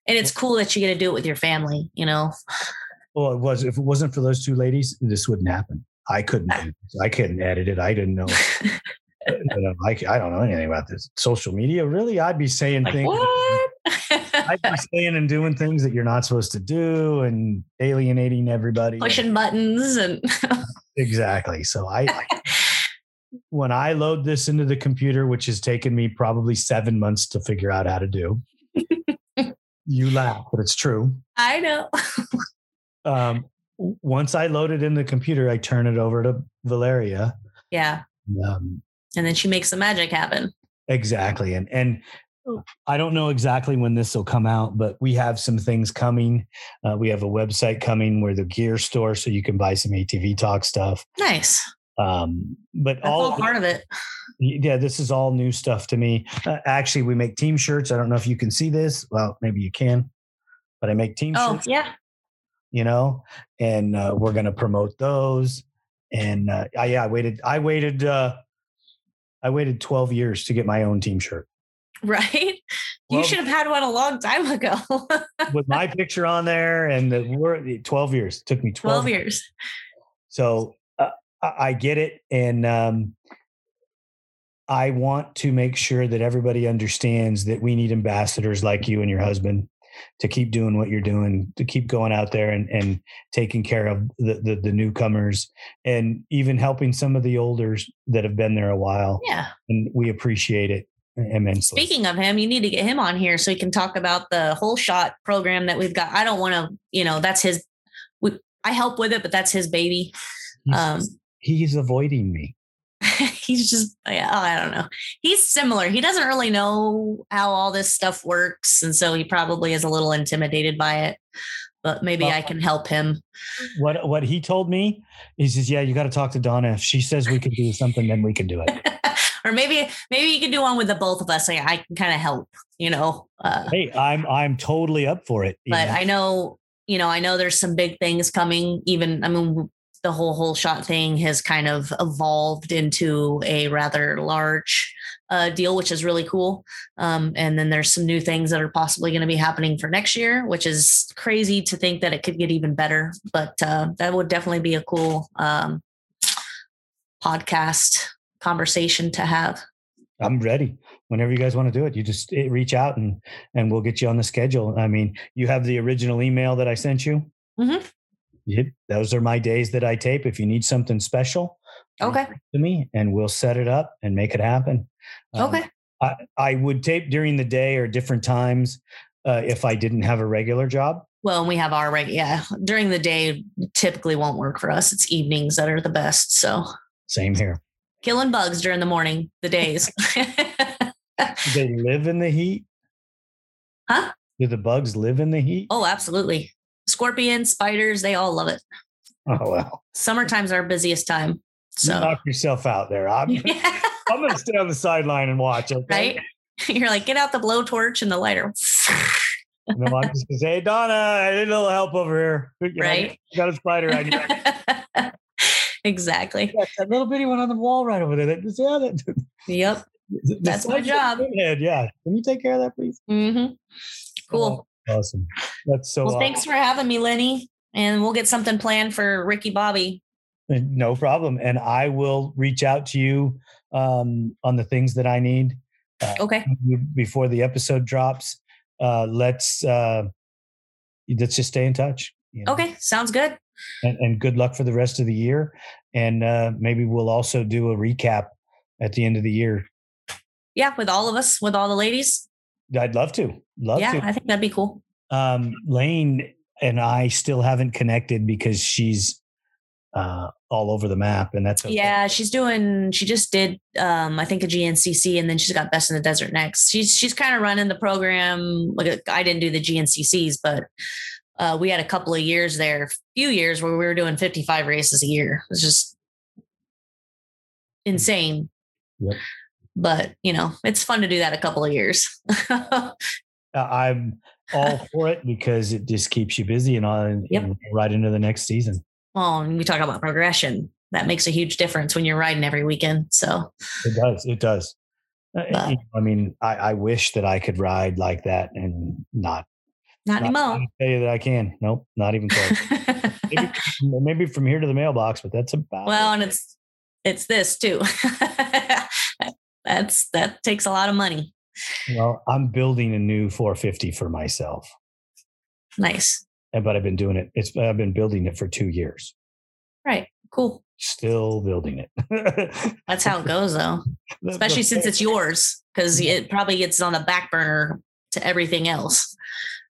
and it's cool that you get to do it with your family, you know? Well, it was. If it wasn't for those two ladies, this wouldn't happen. I couldn't. I couldn't edit it. I didn't know. I, I don't know anything about this social media. Really, I'd be saying Like, things. what? I'd be saying and doing things that you're not supposed to do and alienating everybody. Pushing buttons and Exactly. So I, when I load this into the computer, which has taken me probably seven months to figure out how to do, you laugh, but it's true. I know. Um, once I load it in the computer, I turn it over to Valeria. Yeah. Um, And then she makes the magic happen. exactly, and and I don't know exactly when this will come out, but we have some things coming. Uh, we have a website coming where the gear store, so you can buy some ATV talk stuff. Nice. Um, but That's all all part of it. Yeah, this is all new stuff to me. Uh, actually, we make team shirts. I don't know if you can see this. Well, maybe you can, but I make team Oh, shirts, yeah. you know, and uh, we're going to promote those. And uh, I, yeah, I waited, I waited, uh, I waited 12 years to get my own team shirt Right. You Well- should have had one a long time ago. with my picture on there. And the, we're 12 years. It took me 12, 12 years. So uh, I get it. And um, I want to make sure that everybody understands that we need ambassadors like you and your husband to keep doing what you're doing, to keep going out there and, and taking care of the, the, the newcomers and even helping some of the olders that have been there a while. Yeah. And we appreciate it immensely. Speaking of him, you need to get him on here so he can talk about the whole shot program that we've got. I don't want to, you know, that's his, we, I help with it, but that's his baby. Um, he's avoiding me. he's just yeah, oh, I don't know. He's similar. He doesn't really know how all this stuff works, and so he probably is a little intimidated by it. But maybe Well- I can help him. What what he told me, he says, "Yeah, you got to talk to Donna. If she says we can do something, then we can do it." or maybe maybe you can do one with the both of us. Like I can kind of help, you know. Uh, hey, I'm I'm totally up for it. but know? I know, you know, I know there's some big things coming. Even I mean, the whole whole shot thing has kind of evolved into a rather large uh, deal, which is really cool. Um, and then there's some new things that are possibly going to be happening for next year, which is crazy to think that it could get even better. But uh, that would definitely be a cool um, podcast conversation to have. I'm ready. Whenever you guys want to do it, you just eh, reach out and and we'll get you on the schedule. I mean, you have the original email that I sent you. Mhm. Yep, those are my days that I tape. If you need something special, Okay. to me and we'll set it up and make it happen. Um, Okay. I, I would tape during the day or different times uh, if I didn't have a regular job. Well, and we have our right. Yeah, during the day typically won't work for us. It's evenings that are the best. So Same here. killing bugs during the morning, the days. They live in the heat? Huh? Do the bugs live in the heat? oh, absolutely. Scorpions, spiders, they all love it. Oh well, Summertime's our busiest time. So knock yourself out there. I'm, I'm going to stay on the sideline and watch. Okay. right? You're like, get out the blowtorch and the lighter. No, I'm just going to say, hey, Donna, I need a little help over here. You know, Right. got a spider on you. exactly. That little bitty one on the wall right over there. That, just yeah, that, Yep. That's my job. head, Yeah. Can you take care of that, please? hmm Cool. Awesome. That's so well, awesome. thanks for having me, Lenny. And we'll get something planned for Ricky Bobby. No problem. And I will reach out to you um, on the things that I need uh, Okay. before the episode drops. Uh, let's uh, let's just stay in touch. you know? Okay. Sounds good. And, and good luck for the rest of the year. And uh, maybe we'll also do a recap at the end of the year. Yeah. With all of us, with all the ladies. I'd love to. Love to. yeah. to. I think that'd be cool. um, Lane and I still haven't connected because she's uh, all over the map, and that's okay. Yeah, she's doing. She just did, um, I think, a GNCC, and then she's got Best in the Desert next. She's she's kind of running the program. Like I didn't do the GNCCs, but uh, we had a couple of years there, a few years where we were doing 55 races a year. It was just insane. Yep. But you know, it's fun to do that a couple of years. Uh, I'm all for it because it just keeps you busy and on Yep. and right into the next season. Well, and we talk about progression. That makes a huge difference when you're riding every weekend. So It does. It does. Uh, But- I mean, I, I wish that I could ride like that and not. not not anymore. tell you that I can. Nope, not even close. maybe, maybe from here to the mailbox, but that's about. well, it. and it's it's this too. That's that takes a lot of money. well, I'm building a new 450 for myself, Nice. Eh, but I've been doing it. It's I've been building it for two years. Right. Cool. Still building it. That's how it goes though. Especially since it's yours. Because mm-hmm. it probably gets on the back burner to everything else.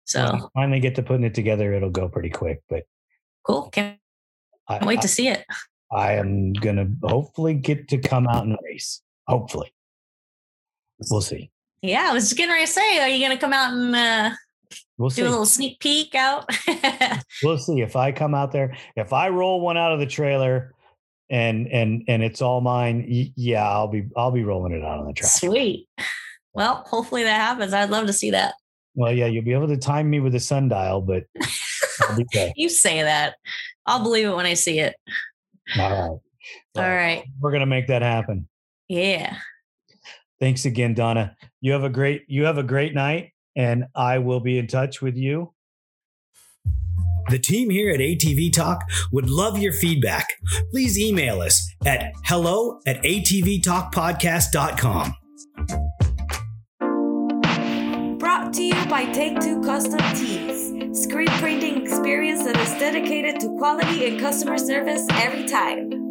So when I finally get to putting it together, it'll go pretty quick. But cool. Can't I, wait I, to see it. I am gonna hopefully get to come out and race. Hopefully, we'll see. Yeah, I was just getting ready to say, are you gonna come out and uh, We'll do see. a little sneak peek out? We'll see if I come out there. If I roll one out of the trailer, and and and it's all mine. Yeah, I'll be I'll be rolling it out on the track. Sweet. Well, hopefully that happens. I'd love to see that. Well, yeah, you'll be able to time me with a sundial, but there. You say that. I'll believe it when I see it. All right. All Well, right. We're gonna make that happen. Yeah. Thanks again, Donna. You have a great you have a great night, and I will be in touch with you. The team here at ATV Talk would love your feedback. Please email us at hello at atvtalkpodcast.com. Brought to you by Take Two Custom Tees. Screen printing experience that is dedicated to quality and customer service every time.